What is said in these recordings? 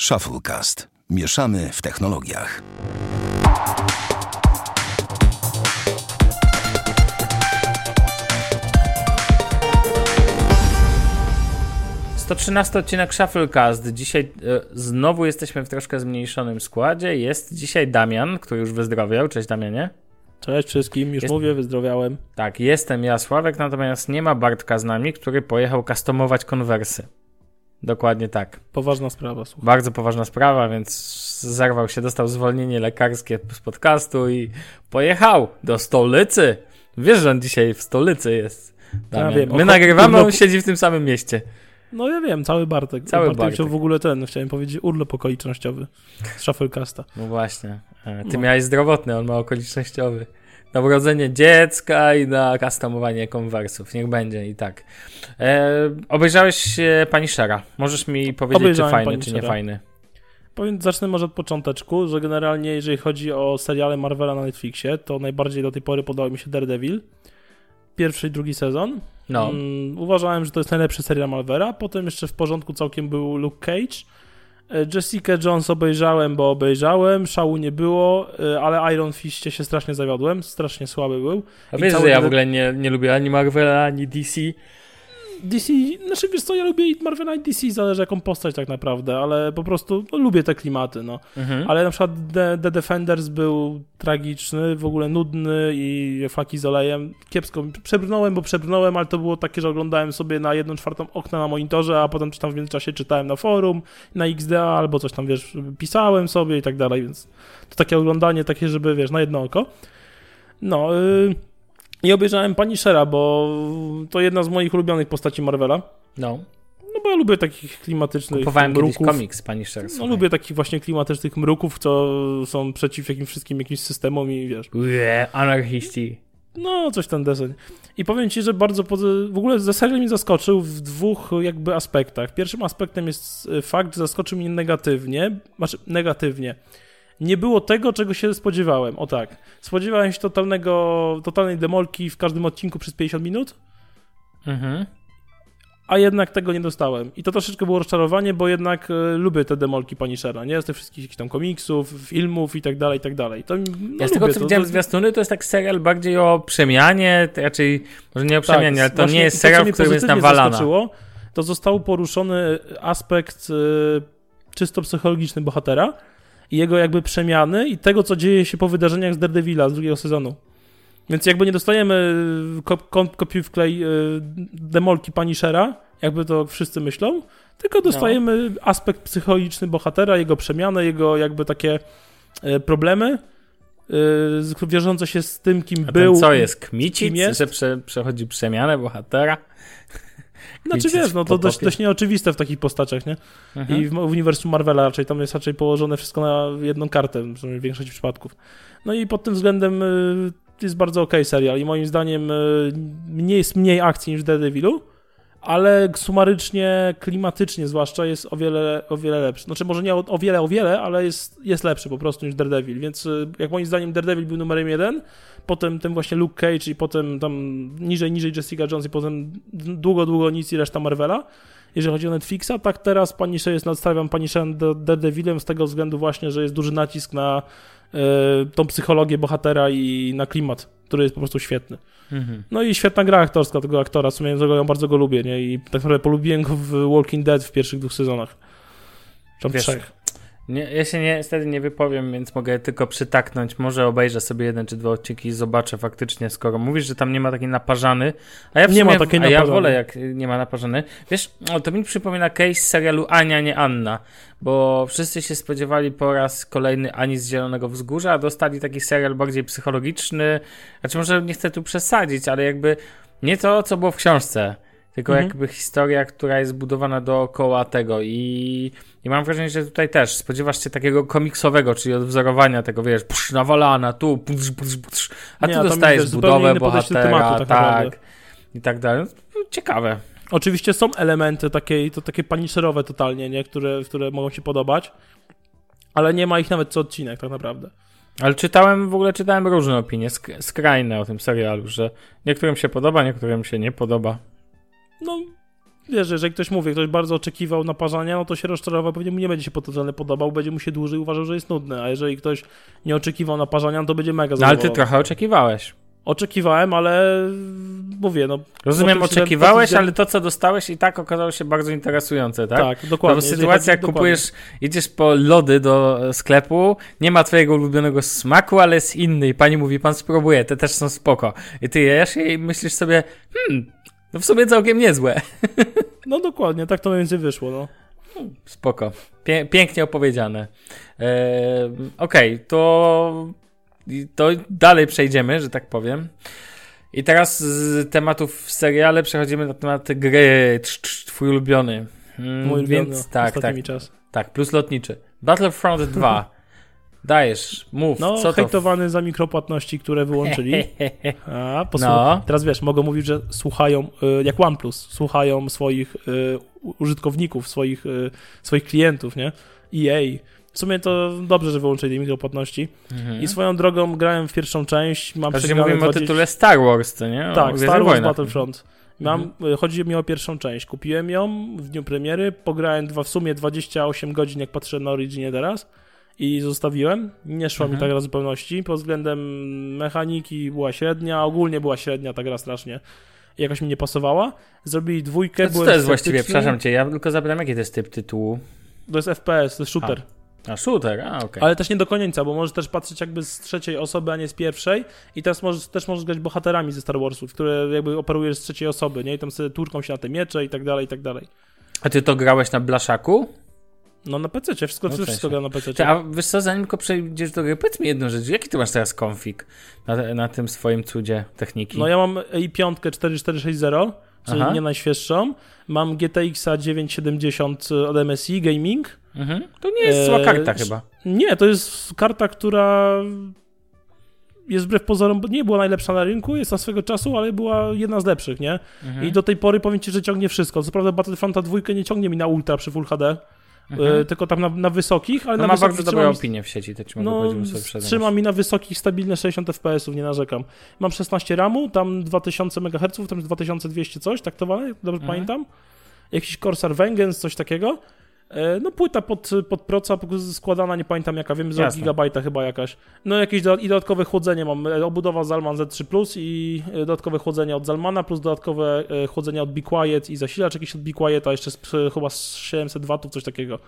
Shufflecast. Mieszamy w technologiach. To 13 odcinek Shufflecast. Dzisiaj e, znowu jesteśmy w troszkę zmniejszonym składzie. Jest dzisiaj Damian, który już wyzdrowiał. Cześć Damianie. Cześć wszystkim, już jest... mówię, wyzdrowiałem. Tak, jestem ja, Sławek, natomiast nie ma Bartka z nami, który pojechał customować konwersy. Dokładnie tak. Poważna sprawa, słuchaj. Bardzo poważna sprawa, więc zerwał się, dostał zwolnienie lekarskie z podcastu i pojechał do stolicy. Wiesz, że on dzisiaj w stolicy jest. Ja wiem, My nagrywamy, on siedzi w tym samym mieście. No ja wiem, cały Bartek. Cały Bartek. Bartek. w ogóle ten, chciałem powiedzieć, urlop okolicznościowy z Shufflecasta. No właśnie. E, ty no. miałeś zdrowotny, on ma okolicznościowy na urodzenie dziecka i na customowanie konwersów. Niech będzie i tak. E, obejrzałeś e, Pani Shara. Możesz mi powiedzieć, Obejrzałem czy fajny, czy nie fajny? Powiem, zacznę może od począteczku, że generalnie jeżeli chodzi o seriale Marvela na Netflixie, to najbardziej do tej pory podobał mi się Daredevil. Pierwszy i drugi sezon. No. Um, uważałem, że to jest najlepszy serial Marvela. Potem jeszcze w porządku całkiem był Luke Cage. E, Jessica Jones obejrzałem, bo obejrzałem, szału nie było, e, ale Iron Fistie się strasznie zawiodłem, strasznie słaby był. A wiesz, że ja w ogóle nie, nie lubię ani Marvela, ani DC. DC, znaczy wiesz co, ja lubię i Marvela i DC, zależy jaką postać tak naprawdę, ale po prostu no, lubię te klimaty, no. Mhm. Ale na przykład The, The, Defenders był tragiczny, w ogóle nudny i flaki z olejem, kiepsko. Przebrnąłem, bo przebrnąłem, ale to było takie, że oglądałem sobie na jedną czwartą okna na monitorze, a potem czy tam w międzyczasie czytałem na forum, na XDA, albo coś tam, wiesz, pisałem sobie i tak dalej, więc to takie oglądanie, takie, żeby, wiesz, na jedno oko. No, yy... I obejrzałem Punishera, bo to jedna z moich ulubionych postaci Marvela. No. No bo ja lubię takich klimatycznych Kupowałem mruków. komiks Punisher. No lubię takich właśnie klimatycznych mruków, co są przeciw jakimś wszystkim jakimś systemom i wiesz. Ue, anarchiści. No, coś ten deseń. I powiem ci, że bardzo w ogóle ze serial mnie zaskoczył w dwóch jakby aspektach. Pierwszym aspektem jest fakt, że zaskoczył mnie negatywnie, znaczy negatywnie nie było tego, czego się spodziewałem. O tak. Spodziewałem się totalnego, totalnej demolki w każdym odcinku przez 50 minut. Mhm. A jednak tego nie dostałem. I to troszeczkę było rozczarowanie, bo jednak y, lubię te demolki Punishera, nie? Z tych wszystkich tam komiksów, filmów i tak dalej, i tak dalej. To, no, ja z tego, co widziałem to... zwiastuny, to jest tak serial bardziej o przemianie, raczej, może nie o tak, przemianie, tak, ale to nie jest serial, w którym jest nawalana. To został poruszony aspekt y, czysto psychologiczny bohatera, i jego jakby przemiany i tego, co dzieje się po wydarzeniach z Daredevila z drugiego sezonu. Więc jakby nie dostajemy kopiuj w klej y, demolki Punishera, jakby to wszyscy myślą, tylko dostajemy no. aspekt psychologiczny bohatera, jego przemianę, jego jakby takie y, problemy, y, wiążące się z tym, kim A był. co jest, kmicic, jest? że prze, przechodzi przemianę bohatera? Znaczy wiesz, no to dość, dość nieoczywiste w takich postaciach, nie? Mhm. I w, uniwersum Marvela raczej, tam jest raczej położone wszystko na jedną kartę, w większości przypadków. No i pod tym względem y, jest bardzo okej okay serial i moim zdaniem y, nie jest mniej akcji niż w Daredevilu, ale sumarycznie, klimatycznie zwłaszcza jest o wiele, o wiele lepszy. Znaczy może nie o, o wiele, o wiele, ale jest, jest lepszy po prostu niż Daredevil, więc y, jak moim zdaniem Daredevil był numerem jeden, potem ten właśnie Luke Cage i potem tam niżej, niżej Jessica Jones i potem długo, długo nic i reszta Marvela. Jeżeli chodzi o Netflixa, tak teraz Punisher jest, nadstawiam Punisherem Daredevilem z tego względu właśnie, że jest duży nacisk na tą psychologię bohatera i na klimat, który jest po prostu świetny. Mhm. No i świetna gra aktorska tego aktora, w sumie ja bardzo go lubię, nie? I tak naprawdę polubiłem go w Walking Dead w pierwszych dwóch sezonach. Czy trzech. Nie, ja się niestety nie wypowiem, więc mogę tylko przytaknąć. Może obejrzę sobie jeden czy dwa odcinki i zobaczę faktycznie, skoro mówisz, że tam nie ma takiej naparzany. A ja nie ma takiej naparzany. A ja wolę, jak nie ma naparzany. Wiesz, o, to mi przypomina case serialu Ania, nie Anna. Bo wszyscy się spodziewali po raz kolejny Ani z Zielonego Wzgórza, a dostali taki serial bardziej psychologiczny. Znaczy, może nie chcę tu przesadzić, ale jakby nie to, co było w książce tylko mhm. jakby historia, która jest budowana dookoła tego i, i mam wrażenie, że tutaj też spodziewasz się takiego komiksowego, czyli odwzorowania tego, wiesz, psz, nawalana, tu, psz, psz, psz, a Nie, tu dostajesz budowę bohatera, tematu, tak, tak i tak dalej. No, ciekawe. Oczywiście są elementy takie, to takie paniszerowe totalnie, nie? Które, które mogą się podobać, ale nie ma ich nawet co odcinek tak naprawdę. Ale czytałem, w ogóle czytałem różne opinie, skrajne o tym serialu, że niektórym się podoba, niektórym się nie podoba. No, wiesz, jeżeli ktoś mówi, ktoś bardzo oczekiwał naparzania, no to się rozczarował, pewnie mu nie będzie się potencjalnie podobał, będzie mu się dłużej uważał, że jest nudny, a jeżeli ktoś nie oczekiwał naparzania, no to będzie mega No ale ty trochę oczekiwałeś. Oczekiwałem, ale mówię, no... Rozumiem, oczekiwałeś, ale to, co dostałeś i tak okazało się bardzo interesujące, tak? Tak, dokładnie. No, sytuacja, jak kupujesz, idziesz po lody do sklepu, nie ma twojego ulubionego smaku, ale jest inny i pani mówi, pan spróbuje, te też są spoko. I ty jesz i myślisz sobie, hmm, no w sumie całkiem niezłe. No dokładnie, tak to mniej więcej wyszło, no. Spoko. Pię pięknie opowiedziane. Eee, Okej, okay, to, to dalej przejdziemy, że tak powiem. I teraz z tematów w seriale przechodzimy na temat gry. Twój ulubiony. Mm, Mój ulubiony, Więc, tak, tak, czas. Tak, plus lotniczy. Battlefront 2. Dajesz, mów, no, co to? hejtowany za mikropłatności, które wyłączyli. A, no. Teraz wiesz, mogą mówić, że słuchają, y, jak OnePlus, słuchają swoich y, użytkowników, swoich, y, swoich klientów, nie? EA. W sumie to dobrze, że wyłączyli mikropłatności. Mhm. I swoją drogą grałem w pierwszą część. Mam znaczy mówimy 20... o tytule Star Wars, to nie? O tak, Star Wars Battlefront. Mam, mhm. Chodzi mi o pierwszą część. Kupiłem ją w dniu premiery, pograłem dwa, w sumie 28 godzin, jak patrzę na Originie teraz i zostawiłem. Nie szła mhm. mi ta gra w zupełności. Pod względem mechaniki była średnia, ogólnie była średnia ta gra strasznie. Jakoś mi nie pasowała. Zrobili dwójkę, Co to jest właściwie? Przepraszam cię, ja tylko zapytam, jaki to jest typ tytułu? To jest FPS, to jest shooter. A, a shooter, a okej. Okay. Ale też nie do końca, bo możesz też patrzeć jakby z trzeciej osoby, a nie z pierwszej. I teraz możesz, też możesz grać bohaterami ze Star Warsów, które jakby operujesz z trzeciej osoby, nie? I tam sobie turką się na te miecze i tak dalej, i tak dalej. A ty to grałeś na blaszaku? No na PC, wszystko, no wszystko gra na PC. A wiesz co, zanim tylko przejdziesz do gry, powiedz mi jedną rzecz, jaki ty masz teraz konfig na, na tym swoim cudzie techniki? No ja mam i5 4460, czyli Aha. nie najświeższą, mam GTX 970 od MSI Gaming. Mhm. To nie jest zła karta e, chyba. Nie, to jest karta, która jest wbrew pozorom, nie była najlepsza na rynku, jest na swego czasu, ale była jedna z lepszych, nie? Mhm. I do tej pory powiem ci, że ciągnie wszystko. Co prawda Battlefronta 2 nie ciągnie mi na ultra przy Full HD, mhm. E, tylko tam na, na wysokich, ale no na ma wysokich bardzo dobre opinie w sieci, to ci mogę no, powiedzieć Trzyma mi na wysokich stabilne 60 fps nie narzekam. Mam 16 RAMu, tam 2000 MHz, tam 2200 coś, tak to dobrze mhm. pamiętam? Jakiś Corsair Vengeance, coś takiego. E, no płyta pod, pod proca składana, nie pamiętam jaka, wiem, za gigabajta chyba jakaś. No jakieś do, i dodatkowe chłodzenie mam, e, obudowa Zalman Z3 Plus i dodatkowe chłodzenie od Zalmana plus dodatkowe chłodzenie od Be Quiet i zasilacz jakiś od Be jeszcze z, chyba z 700 watów, coś takiego.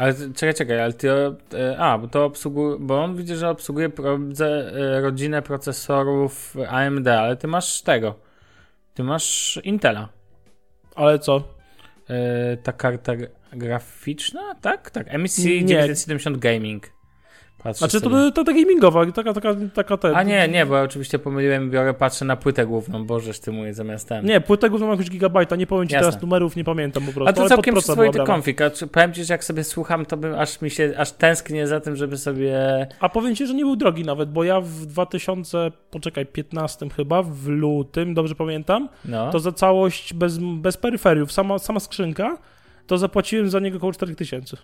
Ale czekaj, czekaj, ale ty. E, a, bo to obsługuje. Bo on widzi, że obsługuje e, rodzinę procesorów AMD, ale ty masz tego. Ty masz Intela. Ale co? E, ta karta graficzna, tak? Tak. MSC 970 Gaming. Patrzę znaczy to, to, to ta gamingowa, taka, taka, taka ten. A nie, nie, bo ja oczywiście pomyliłem, biorę, patrzę na płytę główną, bożeż ty mówię zamiast ten. Nie, płytę główną ma jakiegoś gigabajta, nie powiem ci Jasne. teraz numerów, nie pamiętam po prostu. A to całkiem przyzwoity konfig, a powiem ci, że jak sobie słucham, to bym aż mi się, aż tęsknię za tym, żeby sobie... A powiem ci, że nie był drogi nawet, bo ja w 2000, poczekaj, 15 chyba, w lutym, dobrze pamiętam, no. to za całość bez, bez peryferiów, sama, sama skrzynka, to zapłaciłem za niego około 4000.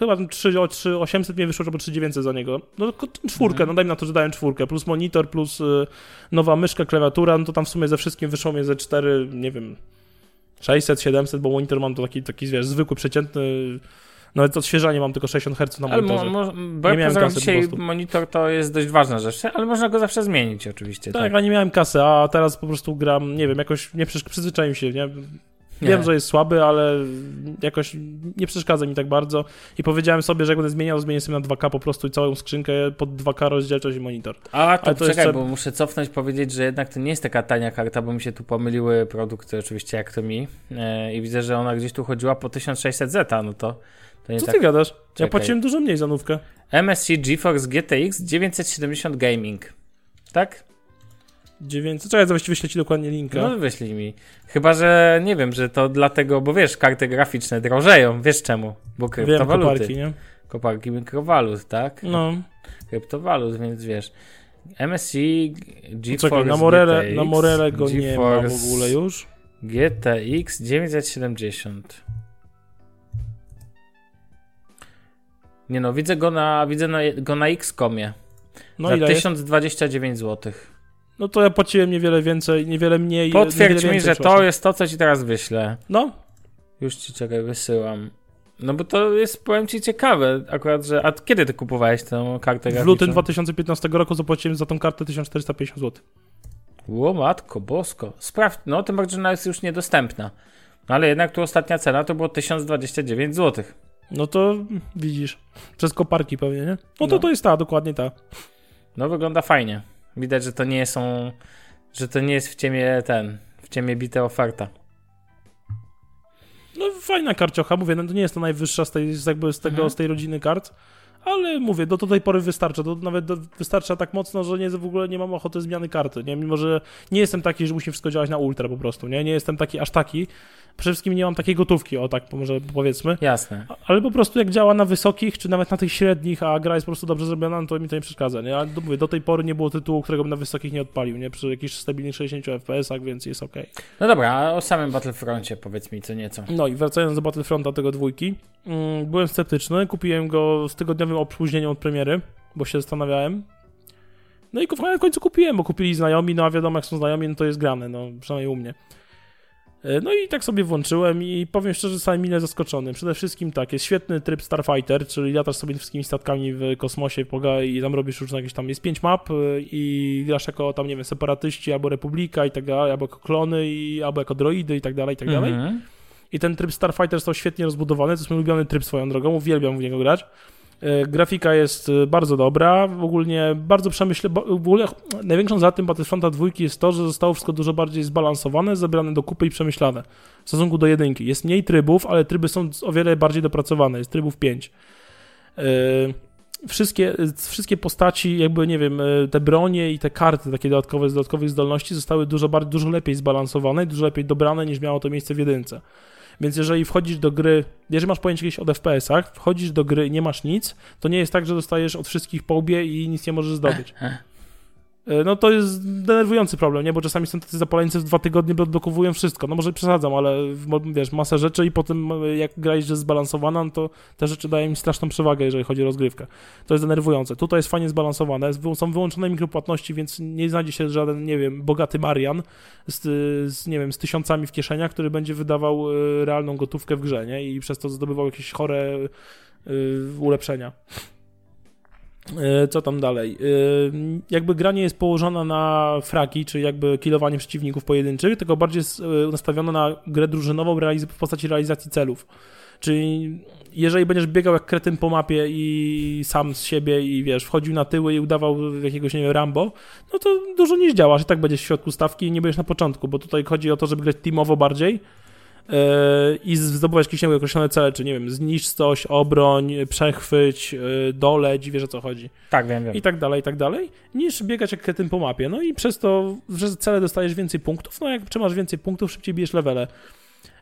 Chyba 3, 3 800 mnie wyszło, albo 3900 za niego. No czwórkę, mhm. no dajmy na to, że dałem czwórkę, plus monitor, plus y, nowa myszka, klawiatura, no to tam w sumie ze wszystkim wyszło mnie ze 4, nie wiem, 600, 700, bo monitor mam to taki, taki wiesz, zwykły, przeciętny, nawet odświeżanie mam tylko 60 Hz na monitorze. Ale mo, mo, nie miałem kasy dzisiaj monitor to jest dość ważna rzecz, ale można go zawsze zmienić oczywiście. Tak, tak, a nie miałem kasy, a teraz po prostu gram, nie wiem, jakoś nie przyzwyczaiłem się, nie? Nie. Wiem, że jest słaby, ale jakoś nie przeszkadza mi tak bardzo. I powiedziałem sobie, że jak będę zmieniał, zmienię sobie na 2K po prostu i całą skrzynkę pod 2K rozdzielczość i monitor. A to, to czekaj, jeszcze... bo muszę cofnąć, powiedzieć, że jednak to nie jest taka tania karta, bo mi się tu pomyliły produkty oczywiście jak to mi. E, I widzę, że ona gdzieś tu chodziła po 1600 zeta, no to... to Co tak... ty gadasz? Czekaj. Ja płaciłem dużo mniej za nówkę. MSC GeForce GTX 970 Gaming. Tak? 900. Czekaj, właściwie wyślę ci dokładnie linka. No wyślij mi. Chyba, że nie wiem, że to dlatego, bo wiesz, karty graficzne drożeją. Wiesz czemu? Bo kryptowaluty. Wiem, koparki, nie? Koparki mikrowalut, tak? No. Kryptowalut, więc wiesz. MSI GeForce Czekaj, na Morele, GTX, na Morele go nie ma w ogóle już. GTX 970. Nie no, widzę go na, widzę na, go na X-komie. No za 1029 zł. No to ja płaciłem niewiele więcej, niewiele mniej. Potwierdź niewiele mi, że to jest to, co ci teraz wyślę. No, Już ci czekaj, wysyłam. No bo to jest, powiem ci, ciekawe akurat, że... A kiedy ty kupowałeś tę kartę graficzną? W lutym 2015 roku zapłaciłem za tą kartę 1450 zł. Ło, matko, bosko. Sprawdź, no tym bardziej, że ona jest już niedostępna. No ale jednak tu ostatnia cena to było 1029 zł. No to widzisz, przez koparki pewnie, nie? No to no. to jest ta, dokładnie ta. No wygląda fajnie. Widać, że to nie są, że to nie jest w ciemie ten, w ciemie bite oferta. No fajna karciocha, mówię, no to nie jest to najwyższa z, tej, z, jakby z tego, mhm. z tej rodziny kart, ale mówię, do, do tej pory wystarcza, to nawet do, wystarcza tak mocno, że nie, w ogóle nie mam ochoty zmiany karty, nie? Mimo, że nie jestem taki, że musi wszystko działać na ultra po prostu, nie? Nie jestem taki, aż taki, przede wszystkim nie mam takiej gotówki, o tak może powiedzmy. Jasne. Ale po prostu jak działa na wysokich, czy nawet na tych średnich, a gra jest po prostu dobrze zrobiona, no to mi to nie przeszkadza, nie? Ale mówię, do tej pory nie było tytułu, którego bym na wysokich nie odpalił, nie? Przy jakichś stabilnych 60 FPS-ach, więc jest ok. No dobra, a o samym Battlefroncie powiedz mi co nieco. No i wracając do Battlefronta tego dwójki, mm, byłem sceptyczny, kupiłem go z tygodniowym opóźnieniem od premiery, bo się zastanawiałem, no i w końcu kupiłem, bo kupili znajomi, no a wiadomo, jak są znajomi, no to jest grane, no przynajmniej u mnie. E, no i tak sobie włączyłem i powiem szczerze, zostałem mile zaskoczony. Przede wszystkim tak, jest świetny tryb Starfighter, czyli latasz sobie wszystkimi statkami w kosmosie i tam robisz różne jakieś tam, jest pięć map e, i grasz jako tam, nie wiem, separatyści albo Republika i tak dalej, albo jako klony, i, albo jako droidy i tak dalej, i tak dalej. Mhm. I ten tryb Starfighter został świetnie rozbudowany, to jest mój ulubiony tryb swoją drogą, uwielbiam w niego grać. E, grafika jest e, bardzo dobra, ogólnie bardzo przemyślę. W ogóle największą zaletą Battlefronta 2 jest to, że zostało wszystko dużo bardziej zbalansowane, zebrane do kupy i przemyślane w stosunku do jedynki. Jest mniej trybów, ale tryby są o wiele bardziej dopracowane, jest trybów 5. E, wszystkie, wszystkie postaci, jakby nie wiem, te bronie i te karty takie dodatkowe z dodatkowych zdolności zostały dużo, bardziej, dużo lepiej zbalansowane dużo lepiej dobrane niż miało to miejsce w jedynce. Więc jeżeli wchodzisz do gry, jeżeli masz pojęcie jakieś o FPS-ach, wchodzisz do gry i nie masz nic, to nie jest tak, że dostajesz od wszystkich po łbie i nic nie możesz zdobyć. E, no to jest denerwujący problem, nie? Bo czasami są tacy zapaleńcy w dwa tygodnie blokowują wszystko. No może przesadzam, ale wiesz, masę rzeczy i potem e, jak gra jest zbalansowana, no to te rzeczy dają mi straszną przewagę, jeżeli chodzi o rozgrywkę. To jest denerwujące. Tutaj jest fajnie zbalansowane, są wyłączone mikropłatności, więc nie znajdzie się żaden, nie wiem, bogaty Marian z, z nie wiem, z tysiącami w kieszeniach, który będzie wydawał e, realną gotówkę w grze, nie? I przez to zdobywał jakieś chore ulepszenia. E, co tam dalej? E, jakby gra nie jest położona na fraki, czy jakby kilowanie przeciwników pojedynczych, tylko bardziej jest e, nastawiona na grę drużynową w postaci realizacji celów. Czyli jeżeli będziesz biegał jak kretyn po mapie i sam z siebie i wiesz, wchodził na tyły i udawał jakiegoś, nie wiem, Rambo, no to dużo nie zdziałasz i tak będziesz w środku stawki i nie będziesz na początku, bo tutaj chodzi o to, żeby grać teamowo bardziej, i zdobywać jakieś nie określone cele, czy nie wiem, zniszcz coś, obroń, przechwyć, e, doleć, wiesz o co chodzi. Tak, wiem, wiem. I tak dalej, i tak dalej, niż biegać jak kretyn po mapie. No i przez to, przez cele dostajesz więcej punktów, no jak trzymasz więcej punktów, szybciej bijesz levele.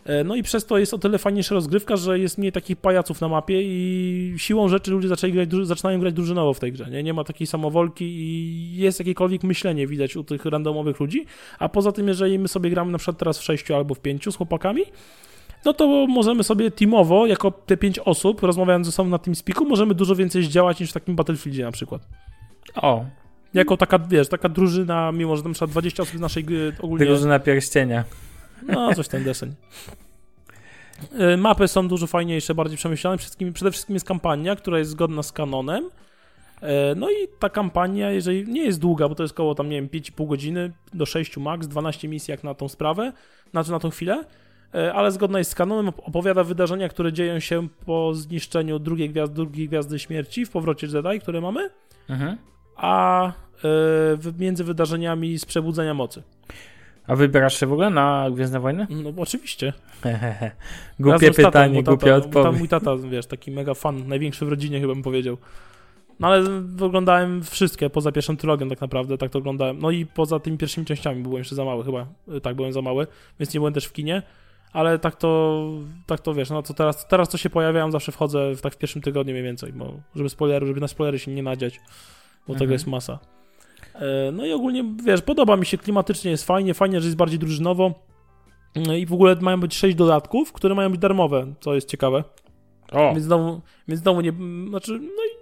E, no i przez to jest o tyle fajniejsza rozgrywka, że jest mniej takich pajaców na mapie i siłą rzeczy ludzie zaczęli grać, zaczynają grać drużynowo w tej grze. Nie? nie ma takiej samowolki i jest jakiekolwiek myślenie widać u tych randomowych ludzi. A poza tym, jeżeli my sobie gramy na przykład teraz w sześciu albo w pięciu z chłopakami, no to możemy sobie teamowo, jako te pięć osób, rozmawiając ze sobą na TeamSpeaku, możemy dużo więcej zdziałać niż w takim Battlefieldzie na przykład. O. Jako taka, wiesz, taka drużyna, mimo że tam trzeba 20 osób z naszej ogólnie... Drużyna pierścienia. No, coś ten deseń. Y, mapy są dużo fajniejsze, bardziej przemyślane. Przede wszystkim, przede wszystkim jest kampania, która jest zgodna z kanonem. Y, no i ta kampania, jeżeli nie jest długa, bo to jest około tam, nie wiem, 5,5 godziny do 6 max, 12 misji jak na tą sprawę, znaczy na tą chwilę, y, ale zgodna jest z kanonem, opowiada wydarzenia, które dzieją się po zniszczeniu drugiej gwiazdy, drugiej gwiazdy śmierci w powrocie Jedi, które mamy, mhm. a między wydarzeniami z przebudzenia mocy. A wybierasz się w ogóle na Gwiezdne Wojny? No oczywiście. Głupie pytanie, głupia odpowiedź. Tam mój tata, wiesz, taki mega fan, największy w rodzinie chyba bym powiedział. No ale oglądałem wszystkie, poza pierwszą trylogią tak naprawdę, tak to oglądałem. No i poza tymi pierwszymi częściami byłem jeszcze za mały chyba, tak, byłem za mały, więc nie byłem też w kinie. Ale tak to, tak to wiesz, no to teraz, teraz co się pojawiają, zawsze wchodzę w, tak w pierwszym tygodniu mniej więcej, bo żeby spoilery, żeby na spoilery się nie nadziać, bo mhm. tego jest masa. E, no i ogólnie, wiesz, podoba mi się, klimatycznie jest fajnie, fajnie, że jest bardziej drużynowo no i w ogóle mają być 6 dodatków, które mają być darmowe, co jest ciekawe. O. Więc znowu, więc znowu nie, znaczy, no i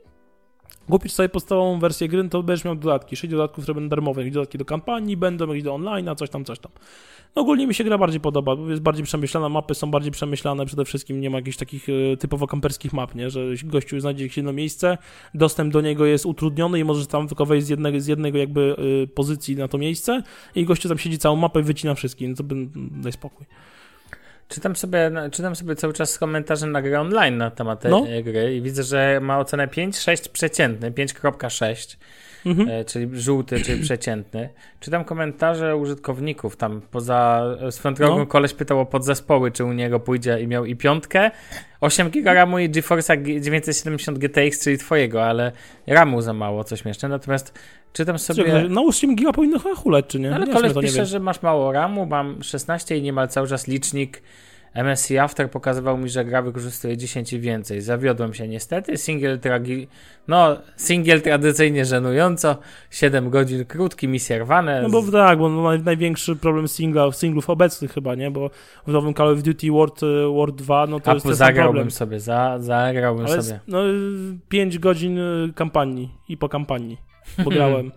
Kupisz sobie podstawową wersję gry, to będziesz miał dodatki. 6 dodatków, które będą darmowe. Jakieś dodatki do kampanii będą, jakieś do online, a coś tam, coś tam. No ogólnie mi się gra bardziej podoba, bo jest bardziej przemyślana, mapy są bardziej przemyślane, przede wszystkim nie ma jakichś takich e, typowo kamperskich map, nie? że gościu znajdzie jakieś jedno miejsce, dostęp do niego jest utrudniony i możesz tam tylko wejść z jednego, z jednego jakby y, pozycji na to miejsce i gościu tam siedzi całą mapę i wycina wszystkim, no to by, daj spokój. Czytam sobie, czytam sobie cały czas komentarze na grę online na temat tej no. gry i widzę, że ma ocenę 5, 6 przeciętny, 5.6 mhm. E, czyli żółty, czyli przeciętny. Czytam komentarze użytkowników tam poza swoją drogą no. koleś pytał o podzespoły, czy u niego pójdzie i miał i piątkę, 8 GB RAMu i GeForce'a 970 GTX, czyli twojego, ale RAMu za mało, coś śmieszne. Natomiast czytam sobie... Czekaj, no 8 GB powinno chyba huleć, czy nie? Ale nie koleś pisze, że masz mało RAMu, mam 16 i niemal cały czas licznik MSI After pokazywał mi, że gra wykorzystuje 10 i więcej. Zawiodłem się niestety. Single tragi... No, single tradycyjnie żenująco. 7 godzin krótki, misje rwane. No bo tak, bo no, największy problem singla, singlów obecnych chyba, nie? Bo w nowym Call of Duty World, e, World 2, no to A jest ten zagrałbym problem. sobie, za, zagrałbym Ale sobie. No, 5 godzin e, kampanii i po kampanii, bo grałem.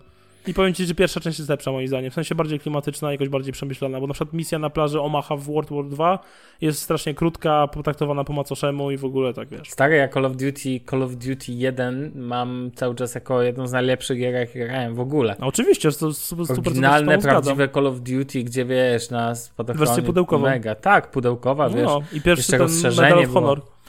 I powiem ci, że pierwsza część jest lepsza moim zdaniem, w sensie bardziej klimatyczna, jakoś bardziej przemyślana, bo na przykład misja na plaży Omaha w World War 2 jest strasznie krótka, potraktowana po macoszemu i w ogóle tak, wiesz. Stary, ja Call of Duty, Call of Duty 1 mam cały czas jako jedną z najlepszych gier, jakie grałem w ogóle. No, oczywiście, to super Oryginalne, prawdziwe Call of Duty, gdzie wiesz, na spadochronie Wersję pudełkową. Mega, tak, pudełkowa, no, wiesz. I pierwszy ten Medal of Honor. Było.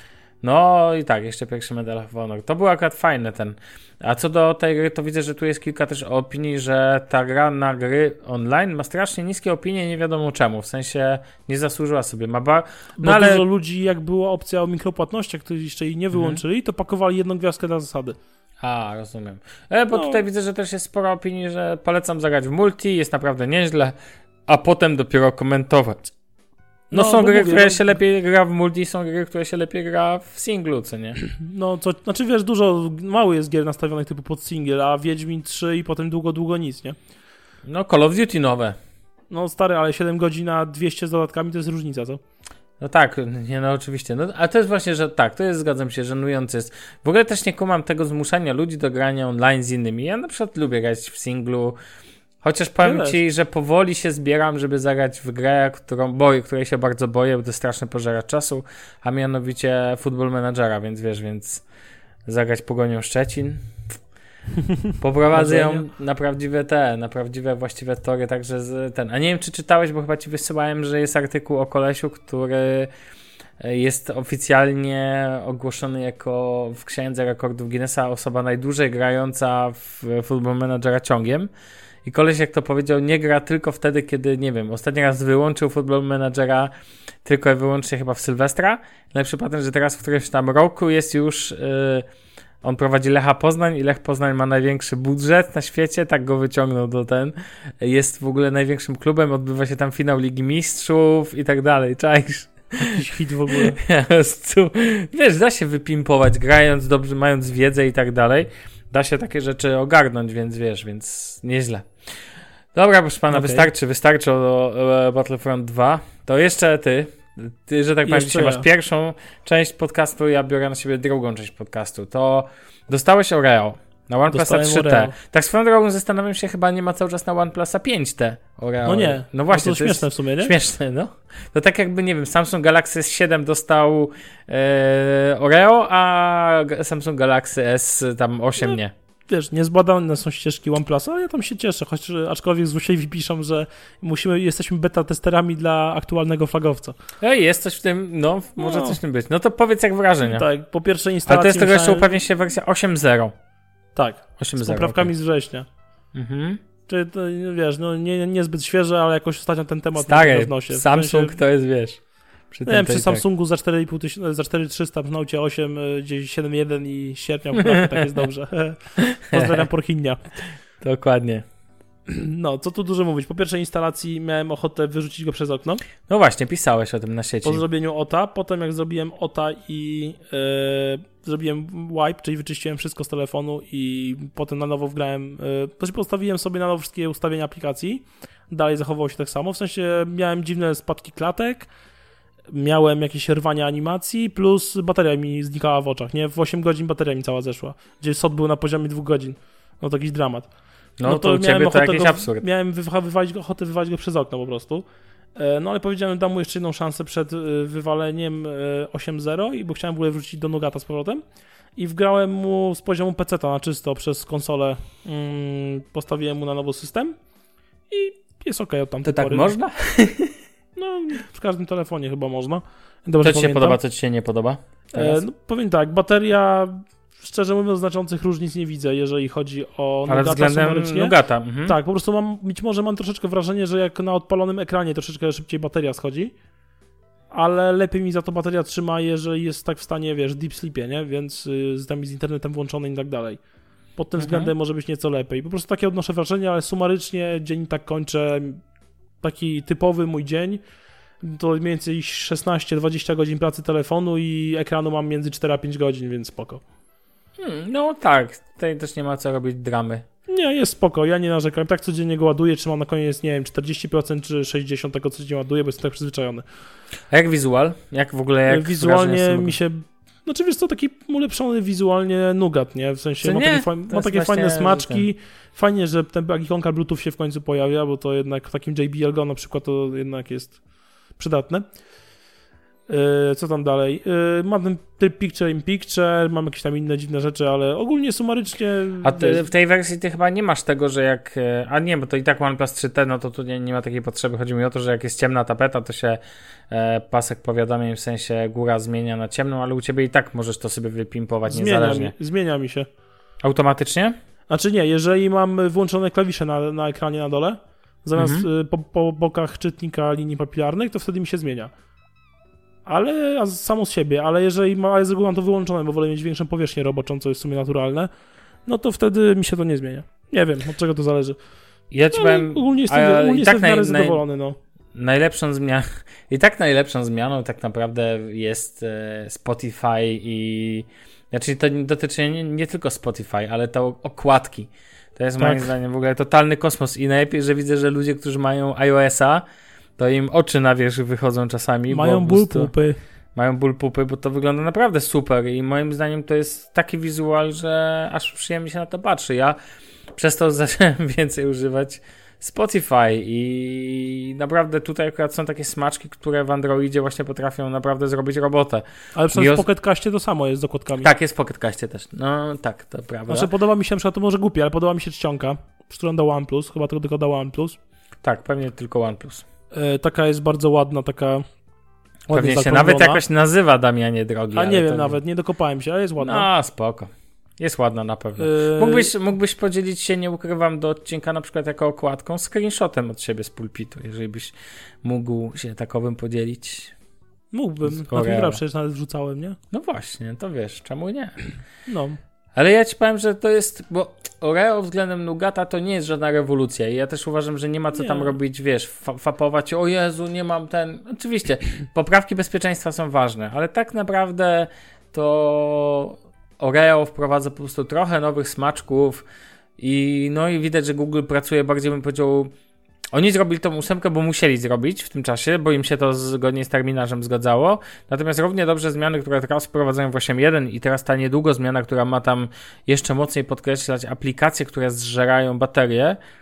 No i tak, jeszcze pierwszy Medal of Honor. To był akurat fajny ten. A co do tej gry, to widzę, że tu jest kilka też opinii, że ta gra na gry online ma strasznie niskie opinie, nie wiadomo czemu. W sensie nie zasłużyła sobie. Ma ba... No Bo ale... dużo ludzi, jak była opcja o mikropłatnościach, którzy jeszcze jej nie mhm. wyłączyli, mhm. to pakowali jedną gwiazdkę na zasady. A, rozumiem. E, bo no. tutaj widzę, że też jest sporo opinii, że polecam zagrać w multi, jest naprawdę nieźle, a potem dopiero komentować. No, no są gry, mówię, które no... się lepiej gra w multi, są gry, które się lepiej gra w singlu, co nie? No, co, znaczy wiesz, dużo, mało jest gier nastawionych typu pod single, a Wiedźmin 3 i potem długo, długo nic, nie? No, Call of Duty nowe. No stary, ale 7 godzin na 200 z dodatkami to jest różnica, co? No tak, nie no oczywiście. No, a to jest właśnie, że tak, to jest, zgadzam się, żenujące jest. W ogóle też nie kumam tego zmuszania ludzi do grania online z innymi. Ja na przykład lubię grać w singlu, Chociaż powiem ci, że powoli się zbieram, żeby zagrać w grę, którą boję, której się bardzo boję, bo to strasznie pożera czasu, a mianowicie Football Managera, więc wiesz, więc zagrać Pogonią Szczecin. Poprowadzę ją na prawdziwe te, na prawdziwe właściwe tory, także z, ten. A nie wiem, czy czytałeś, bo chyba ci wysyłałem, że jest artykuł o kolesiu, który jest oficjalnie ogłoszony jako w księdze rekordów Guinnessa osoba najdłużej grająca w Football Managera ciągiem. I koleś, jak to powiedział, nie gra tylko wtedy, kiedy, nie wiem, ostatni raz wyłączył Football Managera tylko i wyłącznie chyba w Sylwestra. Najlepszy patent, że teraz w którymś tam roku jest już... Yy, on prowadzi Lecha Poznań i Lech Poznań ma największy budżet na świecie, tak go wyciągnął do ten. Jest w ogóle największym klubem, odbywa się tam finał Ligi Mistrzów i tak dalej, czaisz? Jakiś hit w ogóle. Wiesz, da się wypimpować, grając dobrze, mając wiedzę i tak dalej. Da się takie rzeczy ogarnąć, więc wiesz, więc nieźle. Dobra, proszę pana, okay. wystarczy, wystarczy o, o Battlefront 2. To jeszcze ty, ty, że tak powiem, dzisiaj ja. masz pierwszą część podcastu, ja biorę na siebie drugą część podcastu. To dostałeś Oreo na OnePlusa 3T. Oreo. Tak swoją drogą zastanawiam się, chyba nie ma cały czas na OnePlusa 5T Oreo. No nie. No właśnie. No to, to śmieszne w sumie, nie? Śmieszne, no. To tak jakby, nie wiem, Samsung Galaxy S7 dostał e, Oreo, a Samsung Galaxy S tam 8 no. nie wiesz, niezbadane są ścieżki OnePlusa, ale ja tam się cieszę, choć aczkolwiek złośliwi piszą, że musimy, jesteśmy beta testerami dla aktualnego flagowca. Ej, jest coś w tym, no, może no. coś w tym być. No to powiedz jak wrażenia. Tak, po pierwsze instalacji... Ale to jest tego jeszcze upewnię się wersja 8.0. Tak, 8.0, z poprawkami okay. z września. Mhm. Czyli to, wiesz, no nie, niezbyt świeże, ale jakoś ostatnio ten temat Stary, w nosie. Samsung sensie... to jest, wiesz... Przy, nie wiem, przy tak. Samsungu za 4,5 tysiąca, za 4300, przy Note 8, gdzieś 7.1 i sierpnia, tak jest dobrze. Pozdrawiam Porchinia. Dokładnie. No, co tu dużo mówić. Po pierwszej instalacji miałem ochotę wyrzucić go przez okno. No właśnie, pisałeś o tym na sieci. Po zrobieniu OTA, potem jak zrobiłem OTA i yy, zrobiłem wipe, czyli wyczyściłem wszystko z telefonu i potem na nowo wgrałem, yy, postawiłem sobie na nowo wszystkie ustawienia aplikacji. Dalej zachowało się tak samo, w sensie miałem dziwne spadki klatek, miałem jakieś rwanie animacji, plus bateria mi znikała w oczach, nie? W 8 godzin bateria mi cała zeszła, gdzie SOT był na poziomie 2 godzin. No to jakiś dramat. No, no to, to miałem to jakiś go, absurd. Miałem wywalić, ochotę wywalić go przez okno po prostu. E, no ale powiedziałem, dam mu jeszcze jedną szansę przed e, wywaleniem 8.0 i bo chciałem w ogóle wrócić do Nogata z powrotem. I wgrałem mu z poziomu PC na czysto przez konsolę. Mm, postawiłem mu na nowy system i jest ok od tamtej To tak pory. można? No, w każdym telefonie chyba można. Dobrze co ci się podoba, co ci się nie podoba? E, no, powiem tak, bateria szczerze mówiąc, znaczących różnic nie widzę, jeżeli chodzi o Ale Nugata względem Nugata. Mhm. Tak, po prostu mam, być może mam troszeczkę wrażenie, że jak na odpalonym ekranie troszeczkę szybciej bateria schodzi, ale lepiej mi za to bateria trzyma, jeżeli jest tak w stanie, wiesz, deep sleepie, nie? Więc y, z, tam z internetem włączony i tak dalej. Pod tym mhm. względem może być nieco lepiej. Po prostu takie odnoszę wrażenie, ale sumarycznie dzień tak kończę. Taki typowy mój dzień to mniej więcej 16-20 godzin pracy telefonu i ekranu mam między 4 a 5 godzin, więc spoko. Hmm, no tak, tutaj też nie ma co robić dramy. Nie, jest spoko, ja nie narzekam. Tak codziennie go ładuję, czy mam na koniec, nie wiem, 40% czy 60% tego, co codziennie ładuję, bo jestem tak przyzwyczajony. A jak wizual? Jak w ogóle, jak Wizualnie mi się... Znaczy, wiesz co, taki ulepszony wizualnie nugat, nie? W sensie ma, nie, takie, ma takie fajne smaczki. Ten... Fajnie, że ten ikonka Bluetooth się w końcu pojawia, bo to jednak w takim JBL Go na przykład to jednak jest przydatne. E, co tam dalej? E, mam ten tryb Picture in Picture, mam jakieś tam inne dziwne rzeczy, ale ogólnie sumarycznie... A ty, w tej wersji ty chyba nie masz tego, że jak... E, a nie, bo to i tak OnePlus 3T, no to tu nie, nie ma takiej potrzeby. Chodzi mi o to, że jak jest ciemna tapeta, to się pasek powiadomień w sensie góra zmienia na ciemną, ale u ciebie i tak możesz to sobie wypimpować zmienia niezależnie. Mi, zmienia mi się. Automatycznie? Znaczy nie, jeżeli mam włączone klawisze na, na ekranie na dole, zamiast mhm. po, po bokach czytnika linii papilarnych, to wtedy mi się zmienia ale samo z siebie, ale jeżeli ma, z reguły mam to wyłączone, bo wolę mieć większą powierzchnię roboczą, co jest w sumie naturalne, no to wtedy mi się to nie zmienia. Nie wiem, od czego to zależy. Ja ci no, powiem, ogólnie jestem, ogólnie tak jestem naj, zadowolony, no. Najlepszą zmianą, i tak najlepszą zmianą tak naprawdę jest e, Spotify i znaczy to dotyczy nie, nie tylko Spotify, ale to okładki. To jest tak. moim zdaniem w ogóle totalny kosmos i najlepiej, że widzę, że ludzie, którzy mają iOS-a, to im oczy na wierzch wychodzą czasami. Mają ból pupy. Mają ból pupy, bo to wygląda naprawdę super i moim zdaniem to jest taki wizual, że aż przyjemnie się na to patrzy. Ja przez to zacząłem więcej używać Spotify i naprawdę tutaj akurat są takie smaczki, które w Androidzie właśnie potrafią naprawdę zrobić robotę. Ale przecież w Pocket Castie to samo jest z okładkami. Tak, jest w Pocket Castie też. No tak, to prawda. Znaczy podoba mi się, na to może głupie, ale podoba mi się czcionka, którą do OnePlus, chyba tylko do OnePlus. Tak, pewnie tylko OnePlus. E, taka jest bardzo ładna, taka Pewnie się nawet jakoś nazywa Damianie Drogi. A nie wiem nawet, nie dokopałem się, ale jest ładna. No, spoko. Jest ładna na pewno. Yy... Mógłbyś, mógłbyś podzielić się, nie ukrywam, do odcinka na przykład jako okładką, screenshotem od siebie z pulpitu, jeżeli byś mógł się takowym podzielić. Mógłbym, na tym przecież nawet wrzucałem, nie? No właśnie, to wiesz, czemu nie? No. Ale ja ci powiem, że to jest, bo Oreo względem Nugata to nie jest żadna rewolucja i ja też uważam, że nie ma co nie. tam robić, wiesz, fa fapować, o Jezu, nie mam ten... Oczywiście, poprawki bezpieczeństwa są ważne, ale tak naprawdę to Oreo wprowadza po prostu trochę nowych smaczków i no i widać, że Google pracuje bardziej, bym powiedział, oni zrobili tą ósemkę, bo musieli zrobić w tym czasie, bo im się to zgodnie z terminarzem zgadzało. Natomiast równie dobrze zmiany, które teraz wprowadzają w 8.1 i teraz ta niedługo zmiana, która ma tam jeszcze mocniej podkreślać aplikacje, które zżerają baterię, E,